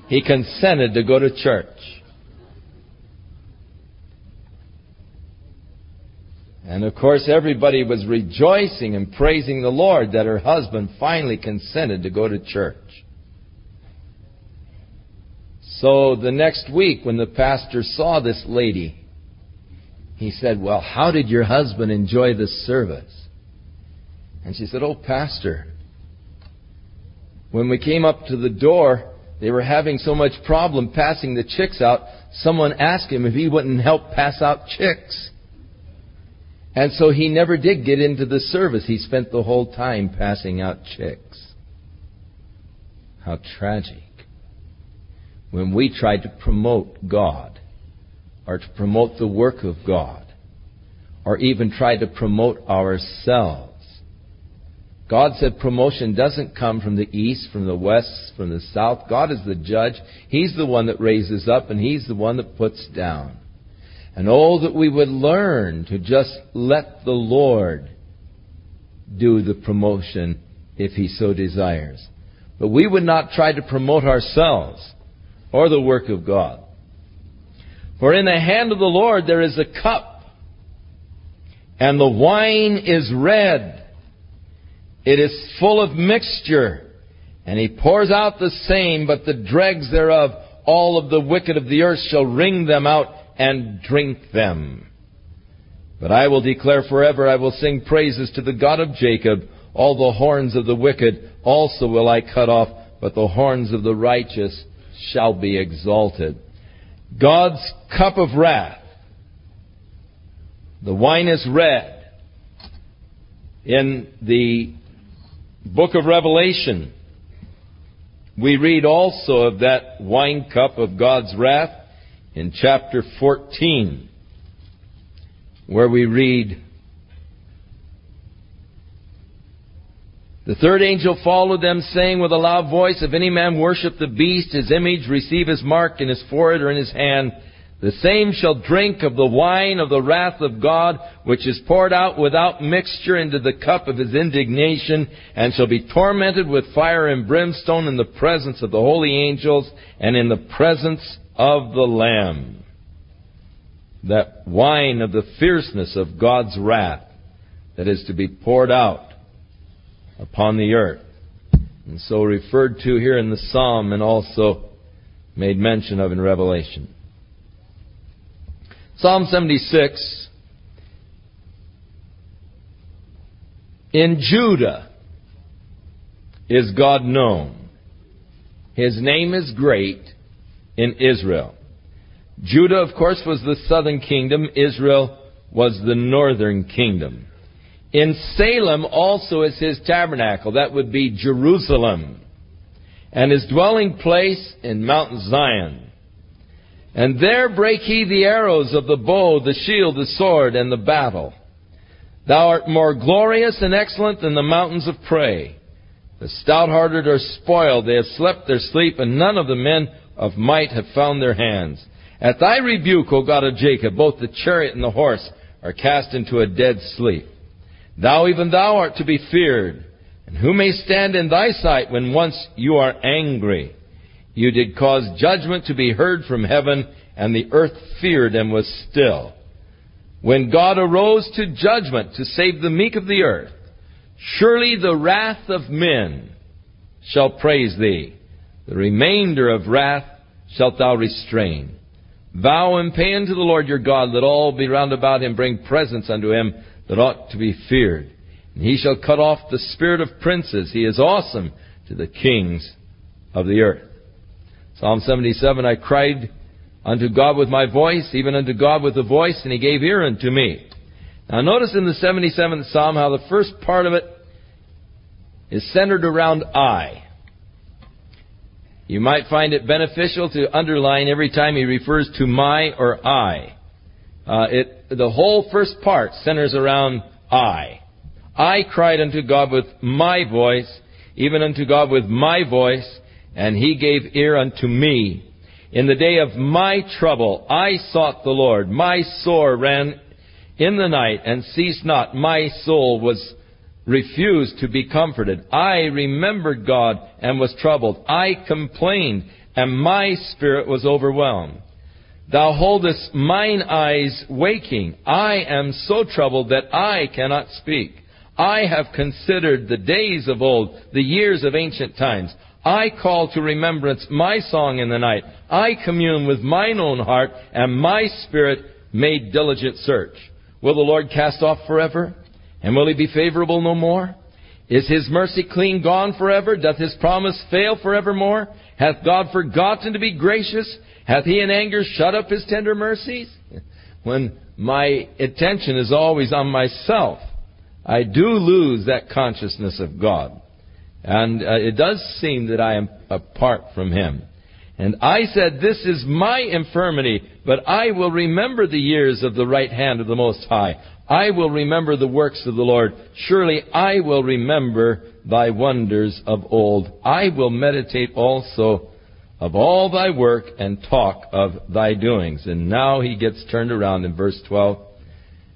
he consented to go to church. And of course, everybody was rejoicing and praising the Lord that her husband finally consented to go to church. So the next week, when the pastor saw this lady, he said, Well, how did your husband enjoy the service? And she said, Oh, Pastor, when we came up to the door, they were having so much problem passing the chicks out, someone asked him if he wouldn't help pass out chicks. And so he never did get into the service. He spent the whole time passing out chicks. How tragic. When we try to promote God, or to promote the work of God, or even try to promote ourselves. God said promotion doesn't come from the east, from the west, from the south. God is the judge. He's the one that raises up, and He's the one that puts down. And oh, that we would learn to just let the Lord do the promotion if He so desires. But we would not try to promote ourselves or the work of God. For in the hand of the Lord there is a cup, and the wine is red. It is full of mixture, and he pours out the same, but the dregs thereof, all of the wicked of the earth shall wring them out and drink them. But I will declare forever, I will sing praises to the God of Jacob. All the horns of the wicked also will I cut off, but the horns of the righteous shall be exalted. God's cup of wrath. The wine is red. In the book of Revelation, we read also of that wine cup of God's wrath in chapter 14, where we read, The third angel followed them, saying with a loud voice, If any man worship the beast, his image, receive his mark in his forehead or in his hand, the same shall drink of the wine of the wrath of God, which is poured out without mixture into the cup of his indignation, and shall be tormented with fire and brimstone in the presence of the holy angels and in the presence of the Lamb. That wine of the fierceness of God's wrath that is to be poured out upon the earth. And so referred to here in the psalm and also made mention of in Revelation. Psalm 76. In Judah is God known. His name is great in Israel. Judah, of course, was the southern kingdom. Israel was the northern kingdom. In Salem also is his tabernacle. That would be Jerusalem. And his dwelling place in Mount Zion. And there break he the arrows of the bow, the shield, the sword, and the battle. Thou art more glorious and excellent than the mountains of prey. The stout-hearted are spoiled. They have slept their sleep, and none of the men of might have found their hands. At thy rebuke, O God of Jacob, both the chariot and the horse are cast into a dead sleep. Thou, even thou, art to be feared. And who may stand in thy sight when once you are angry? You did cause judgment to be heard from heaven, and the earth feared and was still. When God arose to judgment to save the meek of the earth, surely the wrath of men shall praise thee. The remainder of wrath shalt thou restrain. Vow and pay unto the Lord your God, let all be round about him bring presents unto him. that ought to be feared. And he shall cut off the spirit of princes. He is awesome to the kings of the earth. Psalm 77, I cried unto God with my voice, even unto God with a voice, and he gave ear unto me. Now notice in the 77th Psalm how the first part of it is centered around I. You might find it beneficial to underline every time he refers to my or I. Uh, it, the whole first part centers around I. I cried unto God with my voice, even unto God with my voice, and he gave ear unto me. In the day of my trouble, I sought the Lord. My sore ran in the night and ceased not. My soul was refused to be comforted. I remembered God and was troubled. I complained and my spirit was overwhelmed. Thou holdest mine eyes waking. I am so troubled that I cannot speak. I have considered the days of old, the years of ancient times. I call to remembrance my song in the night. I commune with mine own heart, and my spirit made diligent search. Will the Lord cast off forever? And will he be favorable no more? Is his mercy clean gone forever? Doth his promise fail forevermore? Hath God forgotten to be gracious? Hath he in anger shut up his tender mercies? When my attention is always on myself, I do lose that consciousness of God. And uh, it does seem that I am apart from him. And I said, This is my infirmity, but I will remember the years of the right hand of the Most High. I will remember the works of the Lord. Surely I will remember thy wonders of old. I will meditate also of all thy work and talk of thy doings. And now he gets turned around in verse 12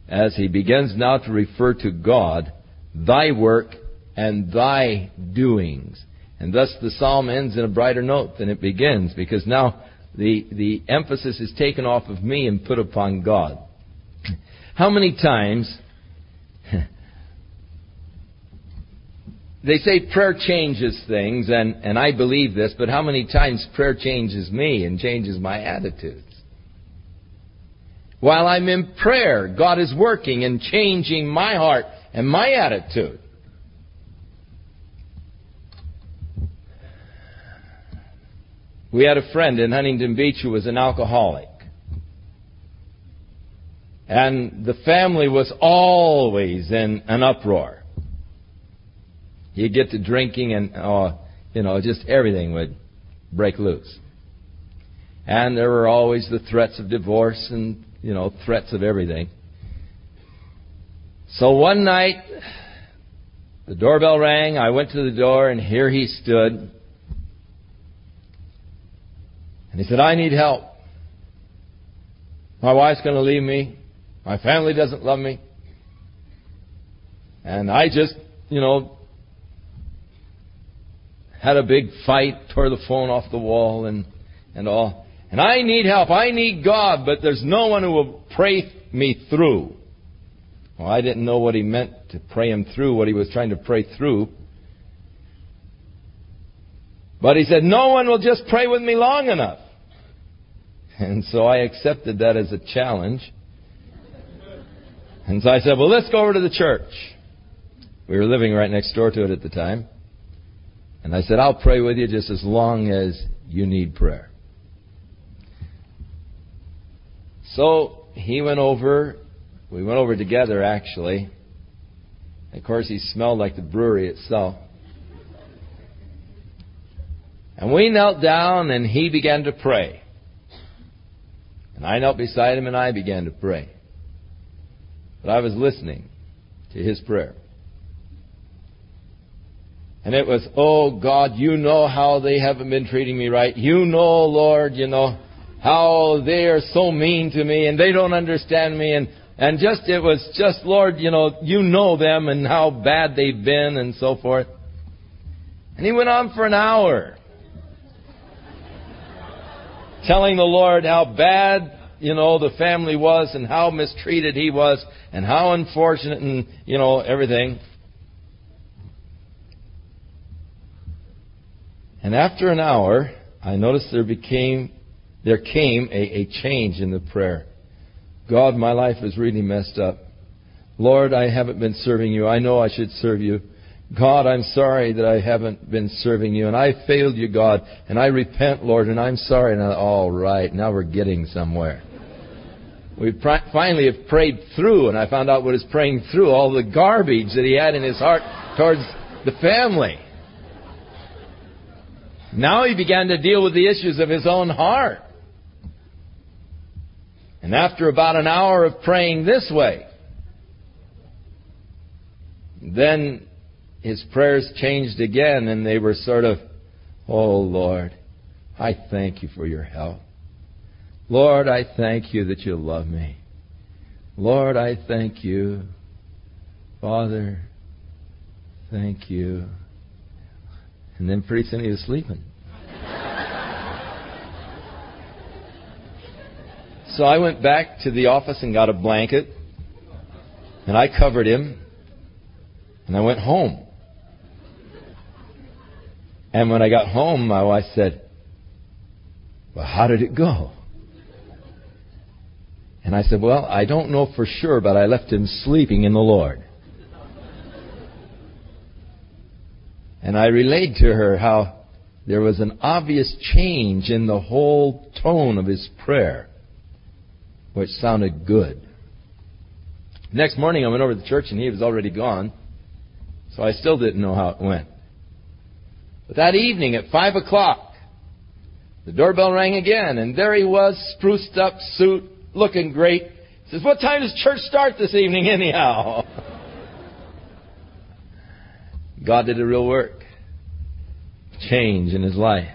as he begins now to refer to God, thy work and thy doings. And thus the psalm ends in a brighter note than it begins because now the, the emphasis is taken off of me and put upon God. How many times (laughs) they say prayer changes things, and, and I believe this, but how many times prayer changes me and changes my attitudes? While I'm in prayer, God is working and changing my heart and my attitude. We had a friend in Huntington Beach who was an alcoholic. And the family was always in an uproar. You'd get to drinking and, uh, you know, just everything would break loose. And there were always the threats of divorce and, you know, threats of everything. So one night, the doorbell rang. I went to the door, and here he stood. And he said, I need help. My wife's going to leave me. My family doesn't love me. And I just, you know, had a big fight, tore the phone off the wall and, and all. And I need help. I need God, but there's no one who will pray me through. Well, I didn't know what he meant to pray him through, what he was trying to pray through. But he said, no one will just pray with me long enough. (laughs) And so I accepted that as a challenge. And so I said, well, let's go over to the church. We were living right next door to it at the time. And I said, I'll pray with you just as long as you need prayer. So he went over. We went over together, actually. Of course, he smelled like the brewery itself. And we knelt down and he began to pray. And I knelt beside him and I began to pray. But I was listening to his prayer. And it was, oh God, you know how they haven't been treating me right. You know, Lord, you know, how they are so mean to me and they don't understand me and, and just, it was just, Lord, you know, you know them and how bad they've been and so forth. And he went on for an hour. telling the Lord how bad, you know, the family was and how mistreated he was and how unfortunate and, you know, everything. And after an hour, I noticed there became there came a, a change in the prayer. God, my life is really messed up. Lord, I haven't been serving you. I know I should serve you. God, I'm sorry that I haven't been serving you, and I failed you, God, and I repent, Lord, and I'm sorry. And I, all right, now we're getting somewhere. We pr- finally have prayed through, and I found out what is praying through all the garbage that he had in his heart towards the family. Now he began to deal with the issues of his own heart. And after about an hour of praying this way, then his prayers changed again and they were sort of, Oh Lord, I thank you for your help. Lord, I thank you that you love me. Lord, I thank you. Father, thank you. And then pretty soon he was sleeping. so I went back to the office and got a blanket, and I covered him, and I went home. And when I got home, my wife said, Well, how did it go? And I said, Well, I don't know for sure, but I left him sleeping in the Lord. And I relayed to her how there was an obvious change in the whole tone of his prayer, which sounded good. Next morning, I went over to the church and he was already gone, so I still didn't know how it went. But that evening at five o'clock, the doorbell rang again, and there he was, spruced up, suit, looking great. He says, What time does church start this evening, anyhow? (laughs) God did a real work. Change in his life.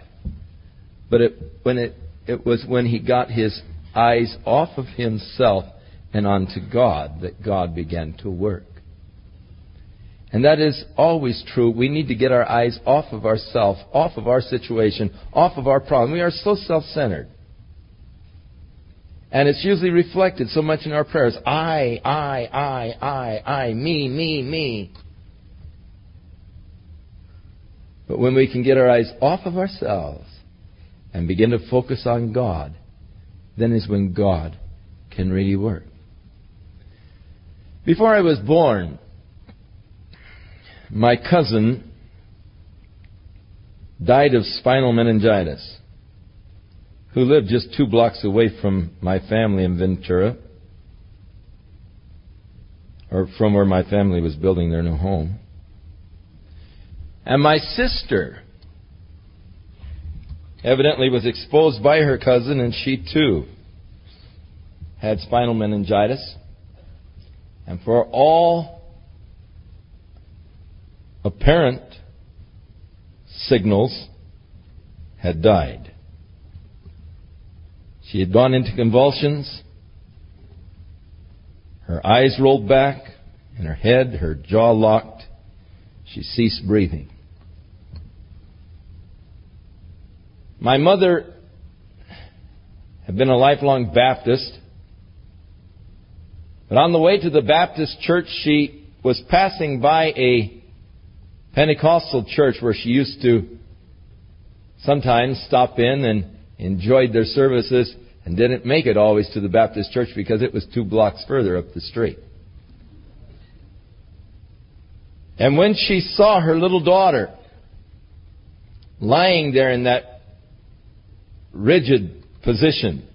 But it, when it, it was when he got his eyes off of himself and onto God that God began to work. And that is always true. We need to get our eyes off of ourselves, off of our situation, off of our problem. We are so self centered. And it's usually reflected so much in our prayers. I, I, I, I, I, me, me, me. But when we can get our eyes off of ourselves and begin to focus on God, then is when God can really work. Before I was born, my cousin died of spinal meningitis, who lived just two blocks away from my family in Ventura, or from where my family was building their new home. And my sister evidently was exposed by her cousin, and she too had spinal meningitis. And for all apparent signals had died. She had gone into convulsions. Her eyes rolled back and her head, her jaw locked. She ceased breathing. My mother had been a lifelong Baptist, but on the way to the Baptist church, she was passing by a Pentecostal church where she used to sometimes stop in and enjoyed their services and didn't make it always to the Baptist church because it was two blocks further up the street. And when she saw her little daughter lying there in that rigid position,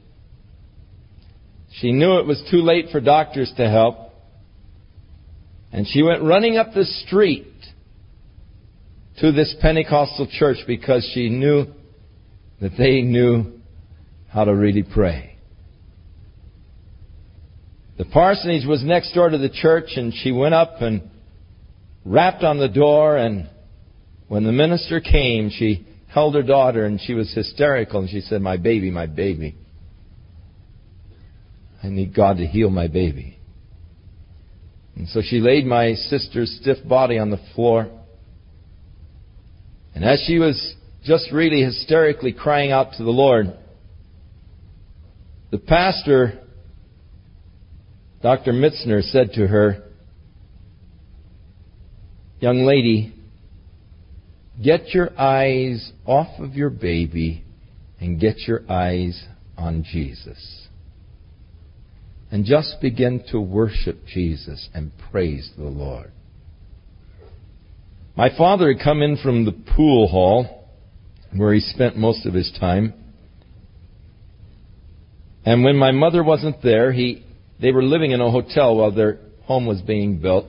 she knew it was too late for doctors to help. And she went running up the street to this Pentecostal church because she knew that they knew how to really pray. The parsonage was next door to the church, and she went up and rapped on the door. And when the minister came, she held her daughter, and she was hysterical. And she said, My baby, my baby. I need God to heal my baby. And so she laid my sister's stiff body on the floor. And as she was just really hysterically crying out to the Lord, the pastor, Dr. Mitzner, said to her, Young lady, get your eyes off of your baby and get your eyes on Jesus. and just begin to worship Jesus and praise the Lord. My father had come in from the pool hall where he spent most of his time. And when my mother wasn't there, he, they were living in a hotel while their home was being built.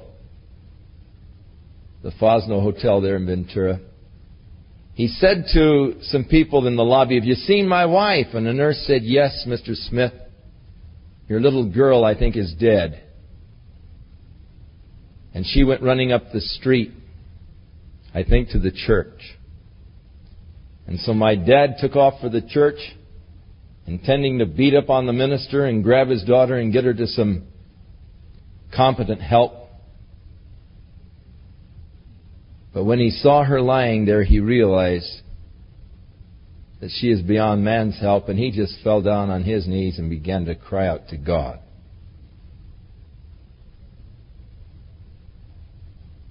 The Fosno Hotel there in Ventura. He said to some people in the lobby, Have you seen my wife? And the nurse said, Yes, Mr. Smith. Your little girl, I think, is dead. And she went running up the street, I think, to the church. And so my dad took off for the church, intending to beat up on the minister and grab his daughter and get her to some competent help. But when he saw her lying there, he realized that she is beyond man's help, and he just fell down on his knees and began to cry out to God.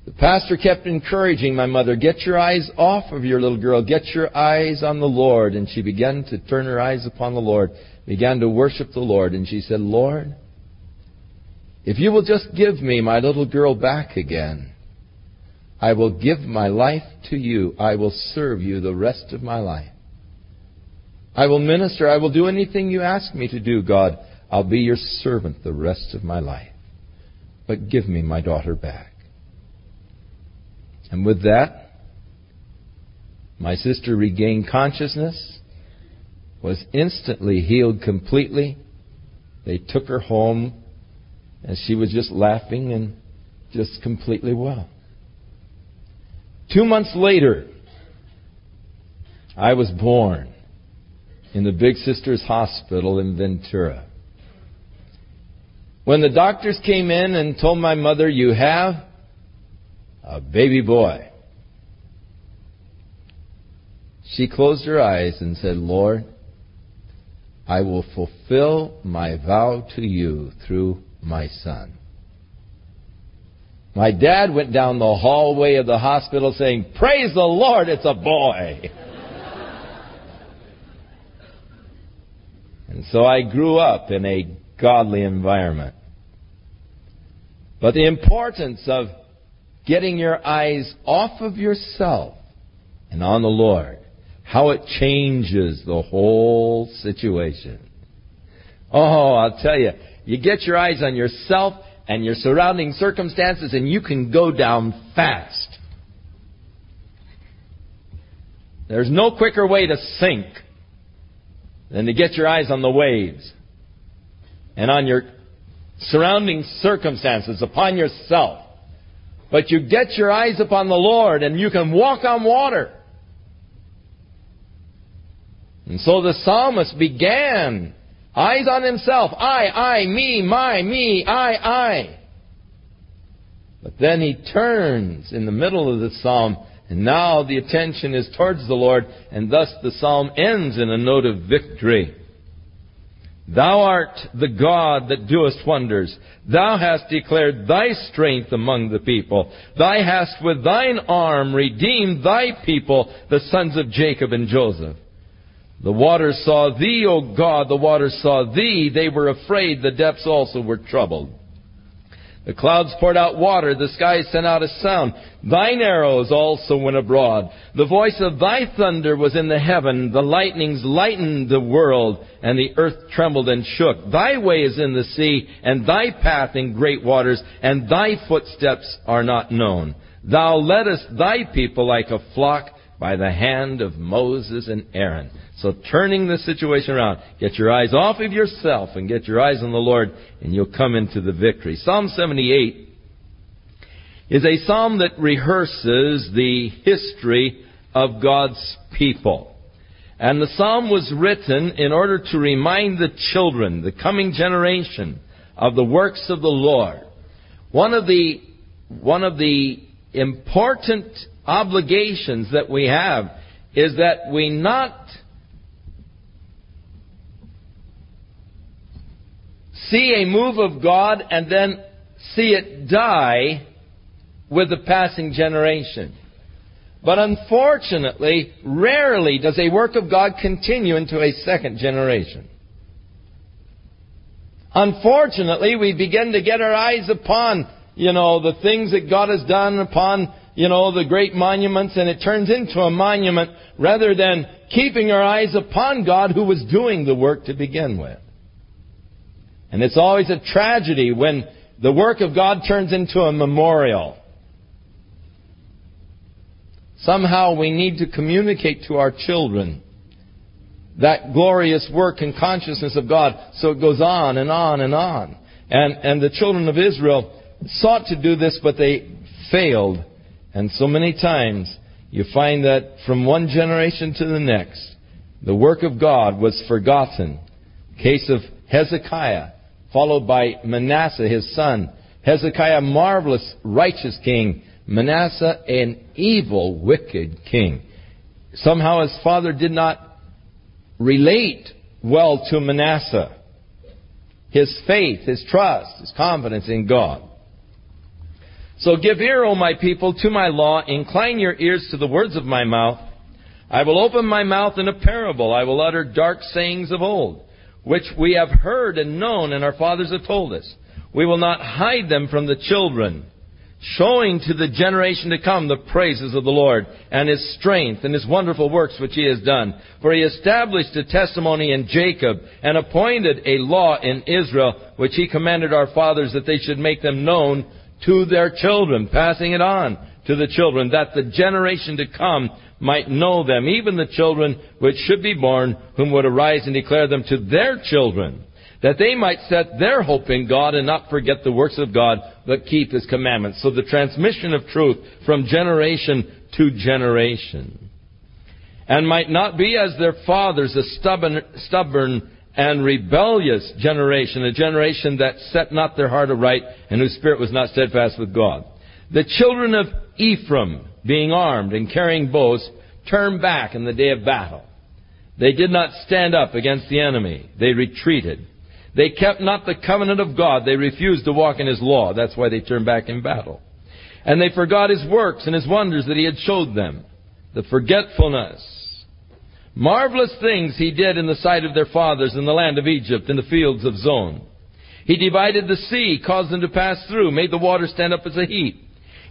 The pastor kept encouraging my mother, get your eyes off of your little girl, get your eyes on the Lord. And she began to turn her eyes upon the Lord, began to worship the Lord, and she said, Lord, if you will just give me my little girl back again, I will give my life to you. I will serve you the rest of my life. I will minister. I will do anything you ask me to do, God. I'll be your servant the rest of my life. But give me my daughter back. And with that, my sister regained consciousness, was instantly healed completely. They took her home, and she was just laughing and just completely well. Two months later, I was born in the Big Sisters Hospital in Ventura. When the doctors came in and told my mother, You have a baby boy, she closed her eyes and said, Lord, I will fulfill my vow to you through my son. My dad went down the hallway of the hospital saying, Praise the Lord, it's a boy. (laughs) and so I grew up in a godly environment. But the importance of getting your eyes off of yourself and on the Lord, how it changes the whole situation. Oh, I'll tell you, you get your eyes on yourself and your surrounding circumstances, and you can go down fast. There's no quicker way to sink than to get your eyes on the waves and on your surrounding circumstances, upon yourself. But you get your eyes upon the Lord and you can walk on water. And so the psalmist began Eyes on himself. I, I, me, my, me, I, I. But then he turns in the middle of the psalm, and now the attention is towards the Lord, and thus the psalm ends in a note of victory. Thou art the God that doest wonders. Thou hast declared thy strength among the people. Thou hast with thine arm redeemed thy people, the sons of Jacob and Joseph. The waters saw thee, O God, the waters saw thee. They were afraid. The depths also were troubled. The clouds poured out water. The sky sent out a sound. Thine arrows also went abroad. The voice of thy thunder was in the heaven. The lightnings lightened the world, and the earth trembled and shook. Thy way is in the sea, and thy path in great waters, and thy footsteps are not known. Thou leddest thy people like a flock by the hand of Moses and Aaron. So turning the situation around, get your eyes off of yourself and get your eyes on the Lord and you'll come into the victory. Psalm 78 is a psalm that rehearses the history of God's people. And the psalm was written in order to remind the children, the coming generation, of the works of the Lord. One of the, one of the important obligations that we have is that we not see a move of God and then see it die with the passing generation. But unfortunately, rarely does a work of God continue into a second generation. Unfortunately, we begin to get our eyes upon, you know, the things that God has done upon, you know, the great monuments, and it turns into a monument rather than keeping our eyes upon God who was doing the work to begin with. And it's always a tragedy when the work of God turns into a memorial. Somehow we need to communicate to our children that glorious work and consciousness of God. So it goes on and on and on. And, and the children of Israel sought to do this, but they failed. And so many times you find that from one generation to the next, the work of God was forgotten. Case of Hezekiah, followed by Manasseh, his son. Hezekiah, marvelous, righteous king. Manasseh, an evil, wicked king. Somehow his father did not relate well to Manasseh. His faith, his trust, his confidence in God. So give ear, O my people, to my law. Incline your ears to the words of my mouth. I will open my mouth in a parable. I will utter dark sayings of old, which we have heard and known and our fathers have told us. We will not hide them from the children showing to the generation to come the praises of the Lord and his strength and his wonderful works which he has done. For he established a testimony in Jacob and appointed a law in Israel which he commanded our fathers that they should make them known to their children, passing it on to the children, that the generation to come might know them, even the children which should be born, whom would arise and declare them to their children that they might set their hope in God and not forget the works of God, but keep His commandments. So the transmission of truth from generation to generation. And might not be as their fathers, a stubborn, stubborn and rebellious generation, a generation that set not their heart aright and whose spirit was not steadfast with God. The children of Ephraim, being armed and carrying bows, turned back in the day of battle. They did not stand up against the enemy. They retreated. They kept not the covenant of God. They refused to walk in His law. That's why they turned back in battle. And they forgot His works and His wonders that He had showed them. The forgetfulness. Marvelous things He did in the sight of their fathers in the land of Egypt, in the fields of Zoan. He divided the sea, caused them to pass through, made the water stand up as a heap.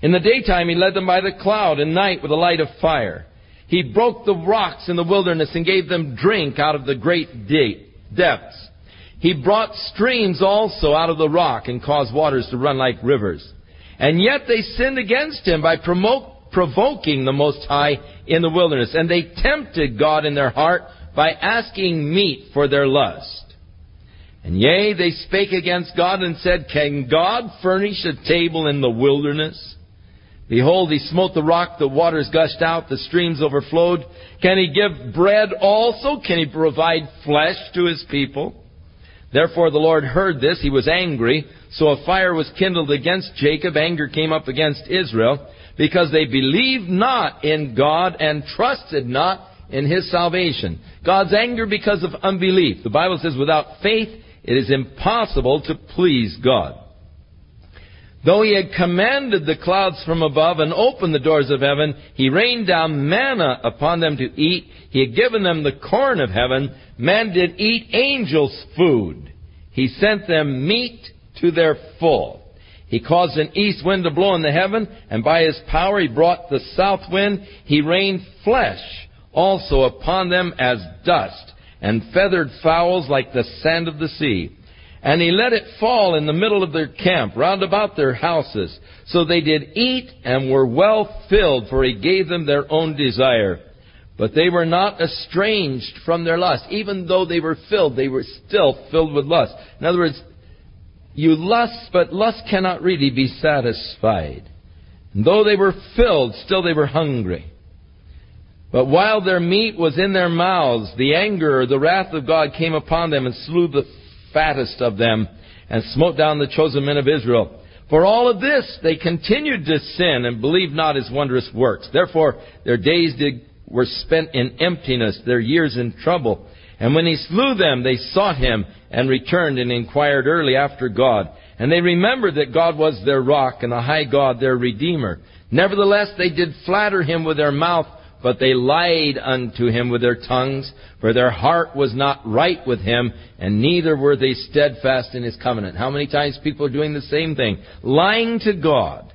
In the daytime He led them by the cloud, and night with a light of fire. He broke the rocks in the wilderness and gave them drink out of the great depths. He brought streams also out of the rock and caused waters to run like rivers. And yet they sinned against him by provoking the Most High in the wilderness. And they tempted God in their heart by asking meat for their lust. And yea, they spake against God and said, Can God furnish a table in the wilderness? Behold, he smote the rock, the waters gushed out, the streams overflowed. Can he give bread also? Can he provide flesh to his people? Therefore the Lord heard this. He was angry. So a fire was kindled against Jacob. Anger came up against Israel because they believed not in God and trusted not in His salvation. God's anger because of unbelief. The Bible says without faith it is impossible to please God. Though he had commanded the clouds from above and opened the doors of heaven, he rained down manna upon them to eat. He had given them the corn of heaven. Man did eat angels' food. He sent them meat to their full. He caused an east wind to blow in the heaven, and by his power he brought the south wind. He rained flesh also upon them as dust, and feathered fowls like the sand of the sea. And he let it fall in the middle of their camp, round about their houses. So they did eat and were well filled, for he gave them their own desire. But they were not estranged from their lust. Even though they were filled, they were still filled with lust. In other words, you lust, but lust cannot really be satisfied. And though they were filled, still they were hungry. But while their meat was in their mouths, the anger the wrath of God came upon them and slew the fattest of them and smote down the chosen men of Israel. For all of this they continued to sin and believed not his wondrous works. Therefore their days did, were spent in emptiness, their years in trouble. And when he slew them, they sought him and returned and inquired early after God. And they remembered that God was their rock and the high God their redeemer. Nevertheless, they did flatter him with their mouth but they lied unto him with their tongues, for their heart was not right with him, and neither were they steadfast in his covenant. How many times people are doing the same thing? Lying to God,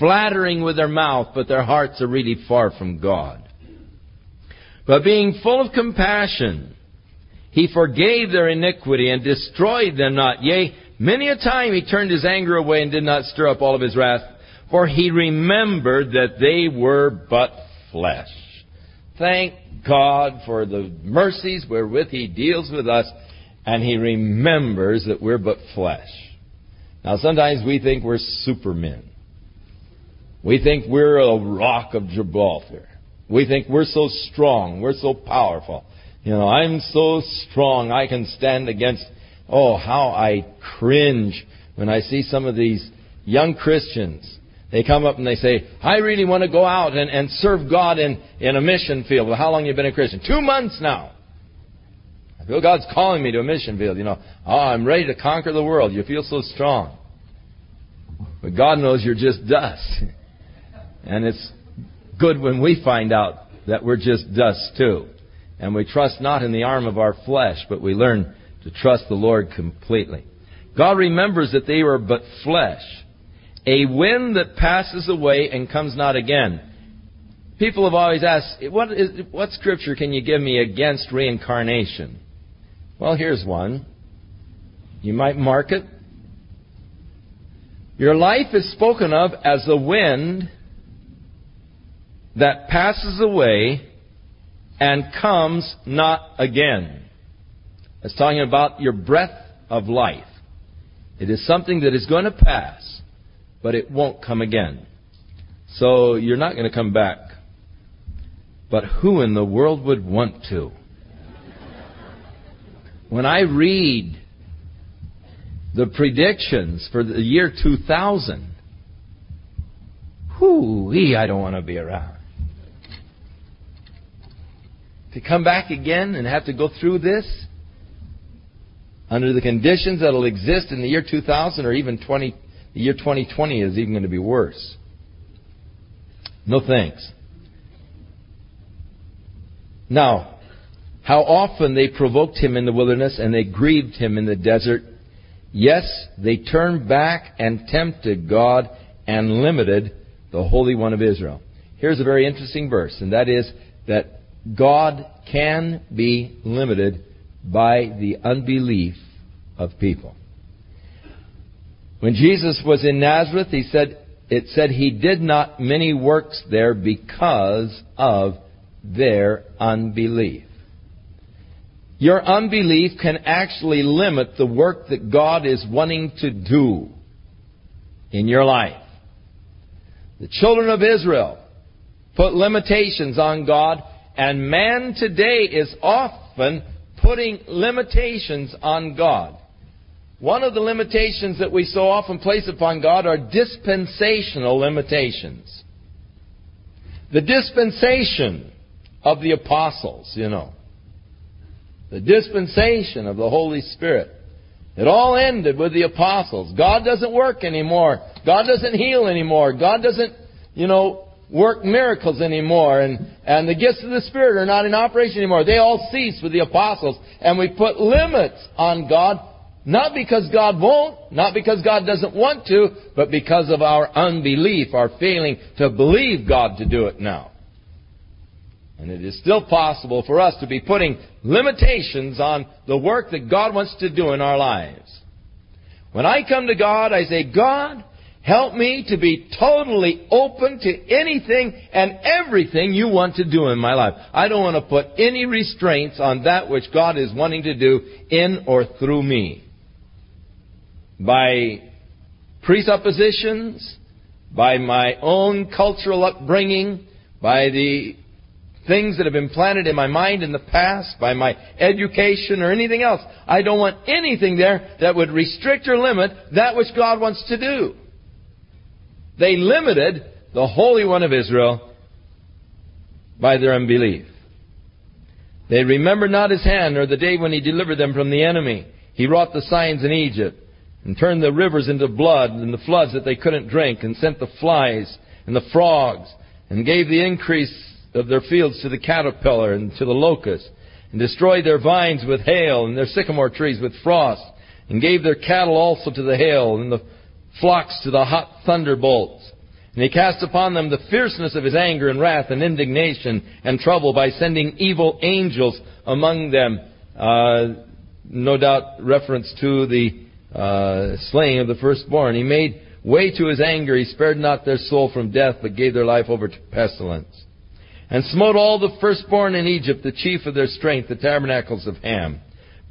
flattering with their mouth, but their hearts are really far from God. But being full of compassion, he forgave their iniquity and destroyed them not. Yea, many a time he turned his anger away and did not stir up all of his wrath for he remembered that they were but flesh. Thank God for the mercies wherewith he deals with us, and he remembers that we're but flesh. Now, sometimes we think we're supermen. We think we're a rock of Gibraltar. We think we're so strong. We're so powerful. You know, I'm so strong I can stand against. Oh, how I cringe when I see some of these young Christians they come up and they say, I really want to go out and, and serve God in, in a mission field. Well, how long have you been a Christian? Two months now. I feel God's calling me to a mission field. You know, oh, I'm ready to conquer the world. You feel so strong. But God knows you're just dust. (laughs) And it's good when we find out that we're just dust too. And we trust not in the arm of our flesh, but we learn to trust the Lord completely. God remembers that they were but flesh a wind that passes away and comes not again. People have always asked, what, is, what scripture can you give me against reincarnation? Well, here's one. You might mark it. Your life is spoken of as a wind that passes away and comes not again. It's talking about your breath of life. It is something that is going to pass but it won't come again. So you're not going to come back. But who in the world would want to? When I read the predictions for the year 2000, whoo, I don't want to be around. To come back again and have to go through this under the conditions that will exist in the year 2000 or even 20, the year 2020 is even going to be worse. No thanks. Now, how often they provoked him in the wilderness and they grieved him in the desert. Yes, they turned back and tempted God and limited the Holy One of Israel. Here's a very interesting verse, and that is that God can be limited by the unbelief of people. When Jesus was in Nazareth, he said, it said he did not many works there because of their unbelief. Your unbelief can actually limit the work that God is wanting to do in your life. The children of Israel put limitations on God, and man today is often putting limitations on God. One of the limitations that we so often place upon God are dispensational limitations. The dispensation of the apostles, you know. The dispensation of the Holy Spirit. It all ended with the apostles. God doesn't work anymore. God doesn't heal anymore. God doesn't, you know, work miracles anymore. And, and the gifts of the Spirit are not in operation anymore. They all cease with the apostles. And we put limits on God not because God won't, not because God doesn't want to, but because of our unbelief, our failing to believe God to do it now. And it is still possible for us to be putting limitations on the work that God wants to do in our lives. When I come to God, I say, God, help me to be totally open to anything and everything you want to do in my life. I don't want to put any restraints on that which God is wanting to do in or through me by presuppositions, by my own cultural upbringing, by the things that have been planted in my mind in the past, by my education or anything else. I don't want anything there that would restrict or limit that which God wants to do. They limited the Holy One of Israel by their unbelief. They remembered not his hand nor the day when he delivered them from the enemy. He wrought the signs in Egypt and turned the rivers into blood and the floods that they couldn't drink and sent the flies and the frogs and gave the increase of their fields to the caterpillar and to the locust, and destroyed their vines with hail, and their sycamore trees with frost, and gave their cattle also to the hail, and the flocks to the hot thunderbolts. And he cast upon them the fierceness of his anger and wrath and indignation and trouble by sending evil angels among them. Uh, no doubt reference to the uh, slaying of the firstborn. He made way to his anger. He spared not their soul from death, but gave their life over to pestilence. And smote all the firstborn in Egypt, the chief of their strength, the tabernacles of Ham.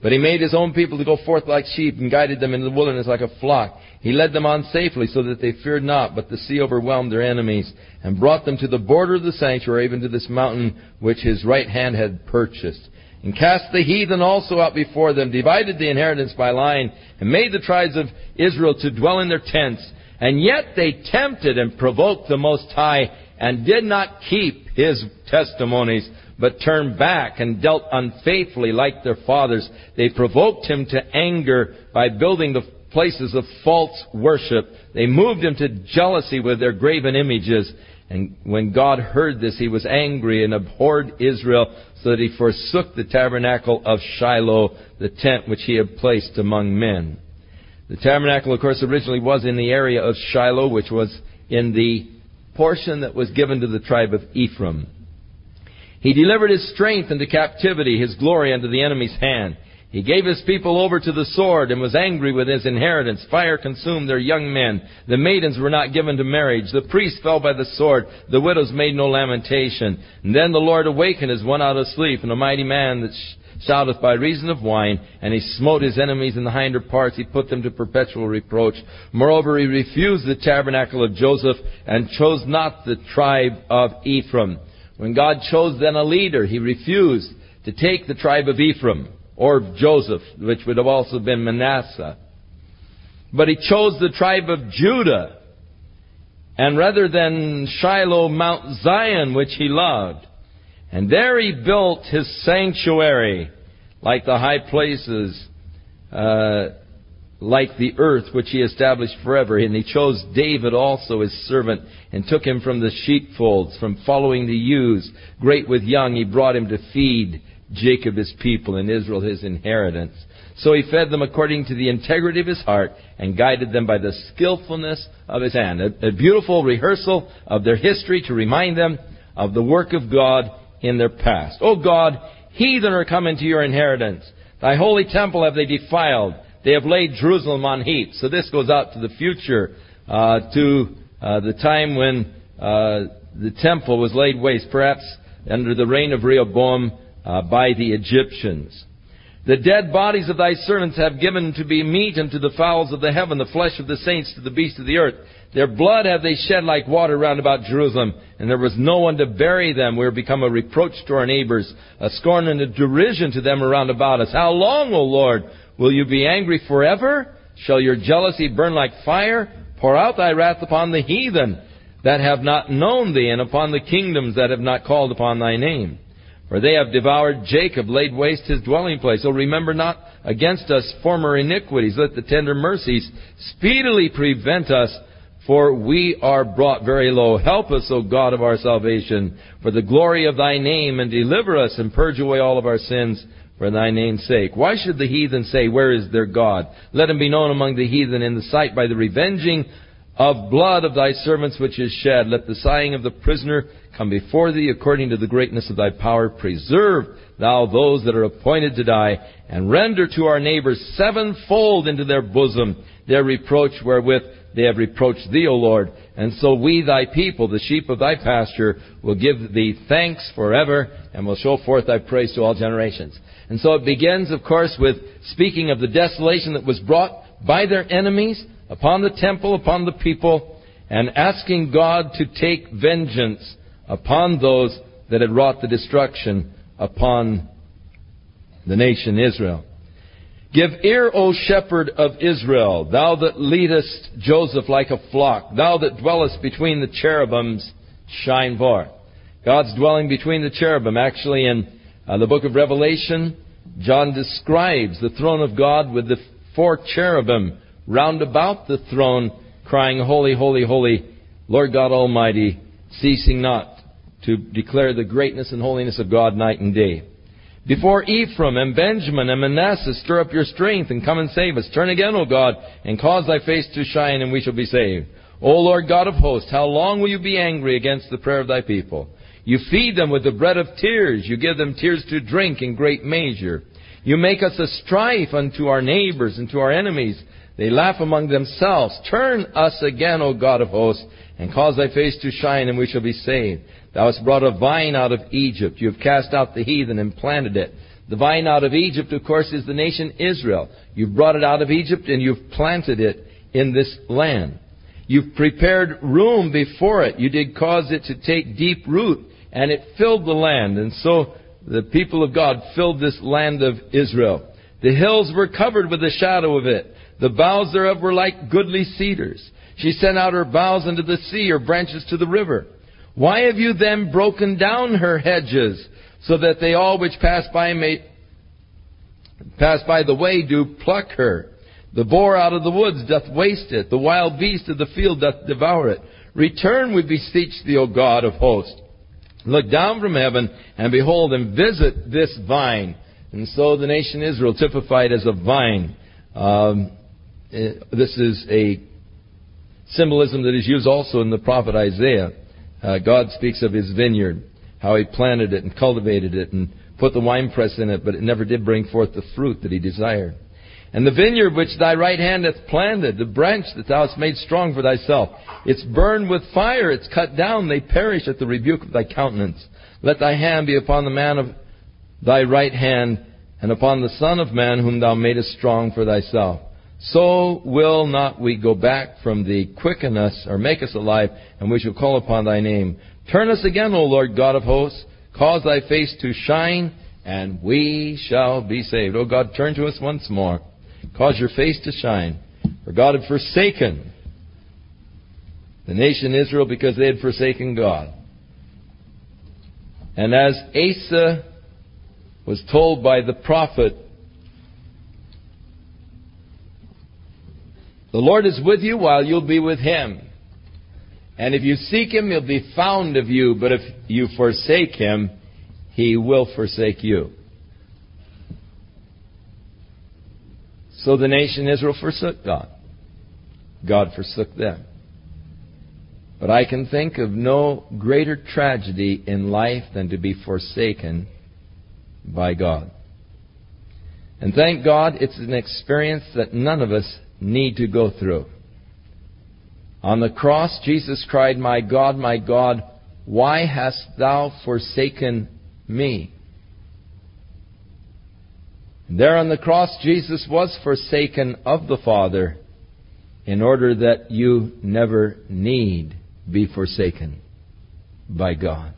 But he made his own people to go forth like sheep and guided them into the wilderness like a flock. He led them on safely so that they feared not, but the sea overwhelmed their enemies and brought them to the border of the sanctuary, even to this mountain which his right hand had purchased. And cast the heathen also out before them, divided the inheritance by line, and made the tribes of Israel to dwell in their tents. And yet they tempted and provoked the Most High, and did not keep his testimonies, but turned back and dealt unfaithfully like their fathers. They provoked him to anger by building the places of false worship. They moved him to jealousy with their graven images. And when God heard this, he was angry and abhorred Israel, so that he forsook the tabernacle of Shiloh, the tent which he had placed among men. The tabernacle, of course, originally was in the area of Shiloh, which was in the portion that was given to the tribe of Ephraim. He delivered his strength into captivity, his glory unto the enemy's hand. He gave his people over to the sword and was angry with his inheritance. Fire consumed their young men. The maidens were not given to marriage. The priests fell by the sword. The widows made no lamentation. And then the Lord awakened as one out of sleep, and a mighty man that shouteth by reason of wine, and he smote his enemies in the hinder parts. He put them to perpetual reproach. Moreover, he refused the tabernacle of Joseph and chose not the tribe of Ephraim. When God chose then a leader, he refused to take the tribe of Ephraim or Joseph, which would have also been Manasseh. But he chose the tribe of Judah. And rather than Shiloh, Mount Zion, which he loved. And there he built his sanctuary, like the high places, uh, like the earth which he established forever. And he chose David also his servant, and took him from the sheepfolds, from following the ewes. Great with young, he brought him to feed Jacob his people and Israel his inheritance. So he fed them according to the integrity of his heart and guided them by the skillfulness of his hand. A, a, beautiful rehearsal of their history to remind them of the work of God in their past. O God, heathen are come into your inheritance. Thy holy temple have they defiled. They have laid Jerusalem on heaps. So this goes out to the future, uh, to uh, the time when uh, the temple was laid waste, perhaps under the reign of Rehoboam uh, by the Egyptians. The dead bodies of thy servants have given to be meat unto the fowls of the heaven, the flesh of the saints to the beasts of the earth. Their blood have they shed like water round about Jerusalem, and there was no one to bury them. We are become a reproach to our neighbors, a scorn and a derision to them around about us. How long, O Lord, will you be angry forever? Shall your jealousy burn like fire? Pour out thy wrath upon the heathen that have not known thee, and upon the kingdoms that have not called upon thy name. For they have devoured Jacob, laid waste his dwelling place. Oh, remember not against us former iniquities. Let the tender mercies speedily prevent us, for we are brought very low. Help us, O God of our salvation, for the glory of thy name, and deliver us, and purge away all of our sins for thy name's sake. Why should the heathen say, Where is their God? Let him be known among the heathen in the sight by the revenging of blood of thy servants which is shed. Let the sighing of the prisoner come before thee according to the greatness of thy power. Preserve thou those that are appointed to die, and render to our neighbors sevenfold into their bosom their reproach wherewith they have reproached thee, O Lord. And so we, thy people, the sheep of thy pasture, will give thee thanks forever, and will show forth thy praise to all generations. And so it begins, of course, with speaking of the desolation that was brought by their enemies upon the temple, upon the people, and asking God to take vengeance upon those that had wrought the destruction upon the nation Israel. Give ear, O shepherd of Israel, thou that leadest Joseph like a flock, thou that dwellest between the cherubims, shine forth. God's dwelling between the cherubim. Actually, in uh, the book of Revelation, John describes the throne of God with the four cherubim round about the throne, crying, Holy, holy, holy, Lord God Almighty, ceasing not to declare the greatness and holiness of God night and day. Before Ephraim and Benjamin and Manasseh, stir up your strength and come and save us. Turn again, O God, and cause thy face to shine, and we shall be saved. O Lord God of hosts, how long will you be angry against the prayer of thy people? You feed them with the bread of tears. You give them tears to drink in great measure. You make us a strife unto our neighbors and to our enemies. They laugh among themselves. Turn us again, O God of hosts, and cause thy face to shine, and we shall be saved. Thou hast brought a vine out of Egypt. You have cast out the heathen and planted it. The vine out of Egypt, of course, is the nation Israel. You've brought it out of Egypt and you've planted it in this land. You've prepared room before it. You did cause it to take deep root and it filled the land. And so the people of God filled this land of Israel. The hills were covered with the shadow of it. The boughs thereof were like goodly cedars. She sent out her boughs into the sea, her branches to the river. Why have you then broken down her hedges, so that they all which pass by may pass by the way do pluck her? The boar out of the woods doth waste it, the wild beast of the field doth devour it. Return, we beseech thee, O God of hosts. Look down from heaven and behold and visit this vine. And so the nation Israel typified as a vine. Um, eh, this is a symbolism that is used also in the prophet Isaiah. Uh, God speaks of his vineyard, how he planted it and cultivated it and put the winepress in it, but it never did bring forth the fruit that he desired. And the vineyard which thy right hand hath planted, the branch that thou hast made strong for thyself, it's burned with fire, it's cut down, they perish at the rebuke of thy countenance. Let thy hand be upon the man of thy right hand, and upon the Son of Man whom thou madest strong for thyself. So will not we go back from thee. Quicken us, or make us alive, and we shall call upon thy name. Turn us again, O Lord God of hosts. Cause thy face to shine, and we shall be saved. O God, turn to us once more. Cause your face to shine. For God had forsaken the nation Israel because they had forsaken God. And as Asa was told by the prophet, The Lord is with you while you'll be with him. And if you seek him, he'll be found of you. But if you forsake him, he will forsake you. So the nation Israel forsook God. God forsook them. But I can think of no greater tragedy in life than to be forsaken by God. And thank God it's an experience that none of us need to go through. On the cross, Jesus cried, My God, my God, why hast thou forsaken me? There on the cross, Jesus was forsaken of the Father in order that you never need be forsaken by God.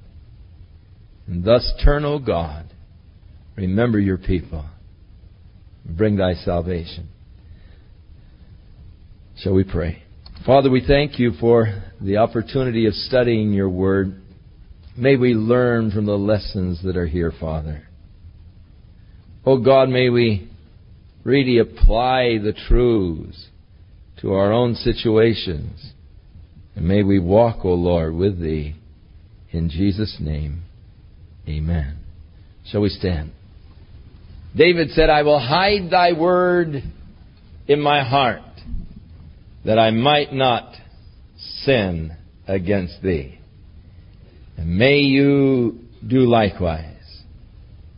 And thus turn, O God, remember your people, bring thy salvation. Shall we pray? Father, we thank you for the opportunity of studying your word. May we learn from the lessons that are here, Father. Oh God, may we really apply the truths to our own situations. And may we walk, O oh Lord, with thee. In Jesus' name, amen. Shall we stand? David said, I will hide thy word in my heart that I might not sin against thee. And may you do likewise.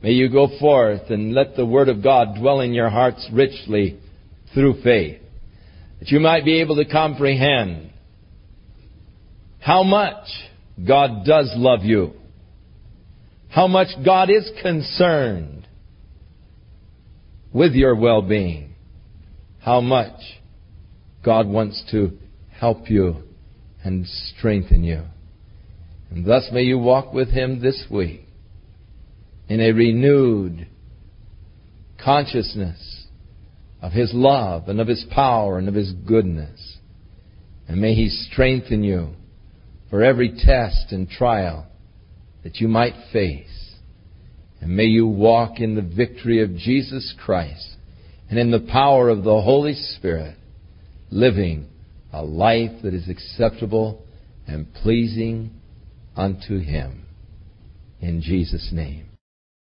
May you go forth and let the Word of God dwell in your hearts richly through faith. That you might be able to comprehend how much God does love you. How much God is concerned with your well-being. How much God wants to help you and strengthen you. And thus may you walk with Him this week in a renewed consciousness of His love and of His power and of His goodness. And may He strengthen you for every test and trial that you might face. And may you walk in the victory of Jesus Christ and in the power of the Holy Spirit living a life that is acceptable and pleasing unto Him. in Jesus' name.